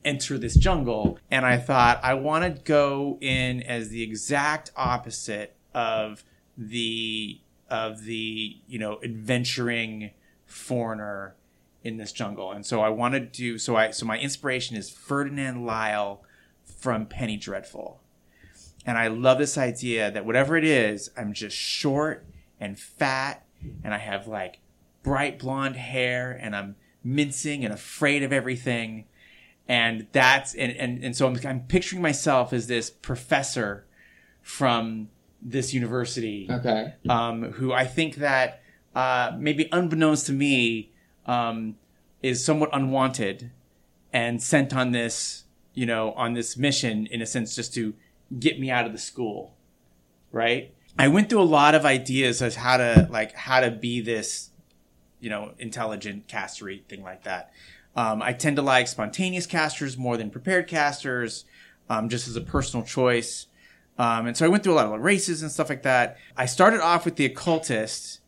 enter this jungle? And I thought I want to go in as the exact opposite of the, of the, you know, adventuring foreigner in this jungle. And so I want to do so I so my inspiration is Ferdinand Lyle from Penny Dreadful. And I love this idea that whatever it is, I'm just short and fat and I have like bright blonde hair and I'm mincing and afraid of everything. And that's and and, and so I'm I'm picturing myself as this professor from this university Okay. um, who I think that uh, maybe unbeknownst to me um, is somewhat unwanted and sent on this, you know, on this mission in a sense just to get me out of the school, right? I went through a lot of ideas as how to like how to be this, you know, intelligent castery thing like that. Um, I tend to like spontaneous casters more than prepared casters, um, just as a personal choice. Um, and so I went through a lot of races and stuff like that. I started off with the occultist,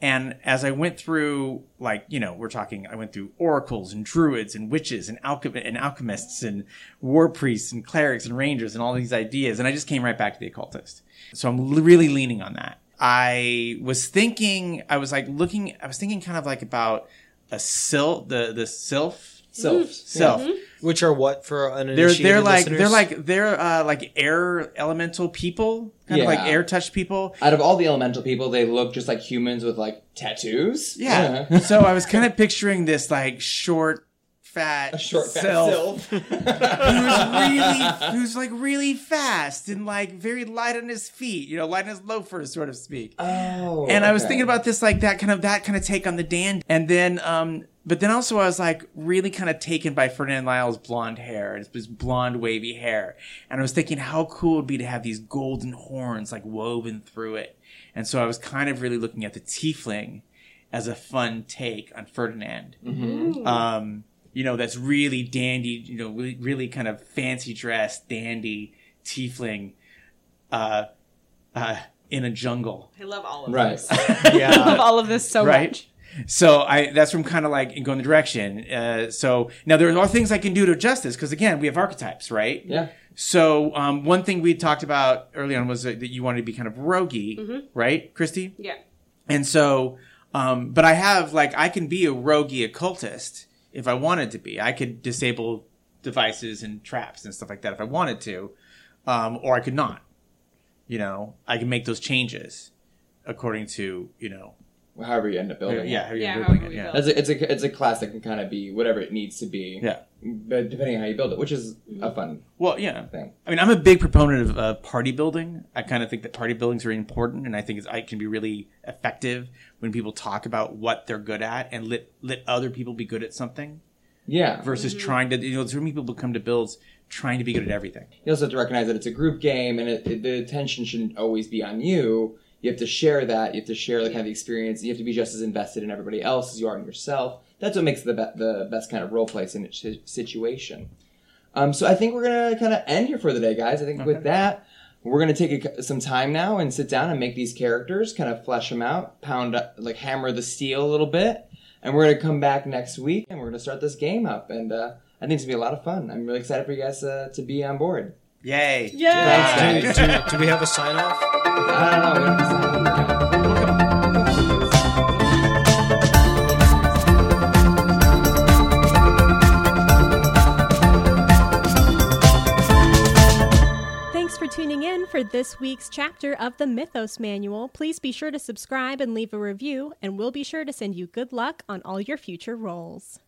and as I went through, like you know, we're talking. I went through oracles and druids and witches and, alchem- and alchemists and war priests and clerics and rangers and all these ideas, and I just came right back to the occultist. So I'm really leaning on that. I was thinking, I was like looking, I was thinking kind of like about a sylph, the the sylph, Self. sylph. Which are what for an They're uninitiated they're like listeners? they're like they're uh, like air elemental people, kind of like air touch people. Out of all the elemental people, they look just like humans with like tattoos. Yeah. so I was kind of picturing this like short, fat, A short fat sylph sylph. who's really who's like really fast and like very light on his feet, you know, light on his loafers, sort of speak. oh. and I was thinking about this like that kind of that kind of take on the Dan, and then um, but then also I was like really kind of taken by Ferdinand Lyle's blonde hair, his, his blonde wavy hair, and I was thinking how cool it would be to have these golden horns like woven through it, and so I was kind of really looking at the tiefling as a fun take on Ferdinand. Mm-hmm. Um, you know, that's really dandy, you know, really, really kind of fancy dressed, dandy tiefling, uh, uh, in a jungle. I love all of Right. this. I love all of this so Right. much. So I that's from kind of like going the direction. Uh, so now there are things I can do to adjust this because again we have archetypes, right? Yeah. So um, one thing we talked about early on was that that you wanted to be kind of roguey, right, Christy? Yeah. And so, um, but I have like I can be a roguey occultist if I wanted to be. I could disable devices and traps and stuff like that if I wanted to, um, or I could not. You know, I can make those changes according to you know, However you end up building. it. yeah, how you're Yeah, building it, yeah. build That's a, it's a it's a class that can kind of be whatever it needs to be. Yeah. But depending on how you build it, which is a fun Well, yeah. thing. I mean, I'm a big proponent of uh, party building. I kind of think that party building is very important, and I think it's, it can be really effective when people talk about what they're good at and let let other people be good at something Yeah. versus trying to. You know, so many people come to builds trying to be good at everything. You also have to recognize that it's a group game, and it, it, the attention shouldn't always be on you. You have to share that. You have to share the kind of the experience. You have to be just as invested in everybody else as you are in yourself. That's what makes the be- the best kind of role play sin- si- situation. Um, so I think we're gonna kind of end here for the day, guys. I think with that, we're gonna take a, some time now and sit down and make these characters, kind of flesh them out, pound like hammer the steel a little bit, and we're gonna come back next week and we're gonna start this game up. And uh, I think it's gonna be a lot of fun. I'm really excited for you guys uh, to be on board. Yay! Yeah. Thanks, do, do, do we have a sign off? I don't know. We don't decide. Thanks for tuning in for this week's chapter of the Mythos Manual, please be sure to subscribe and leave a review, and we'll be sure to send you good luck on all your future rolls.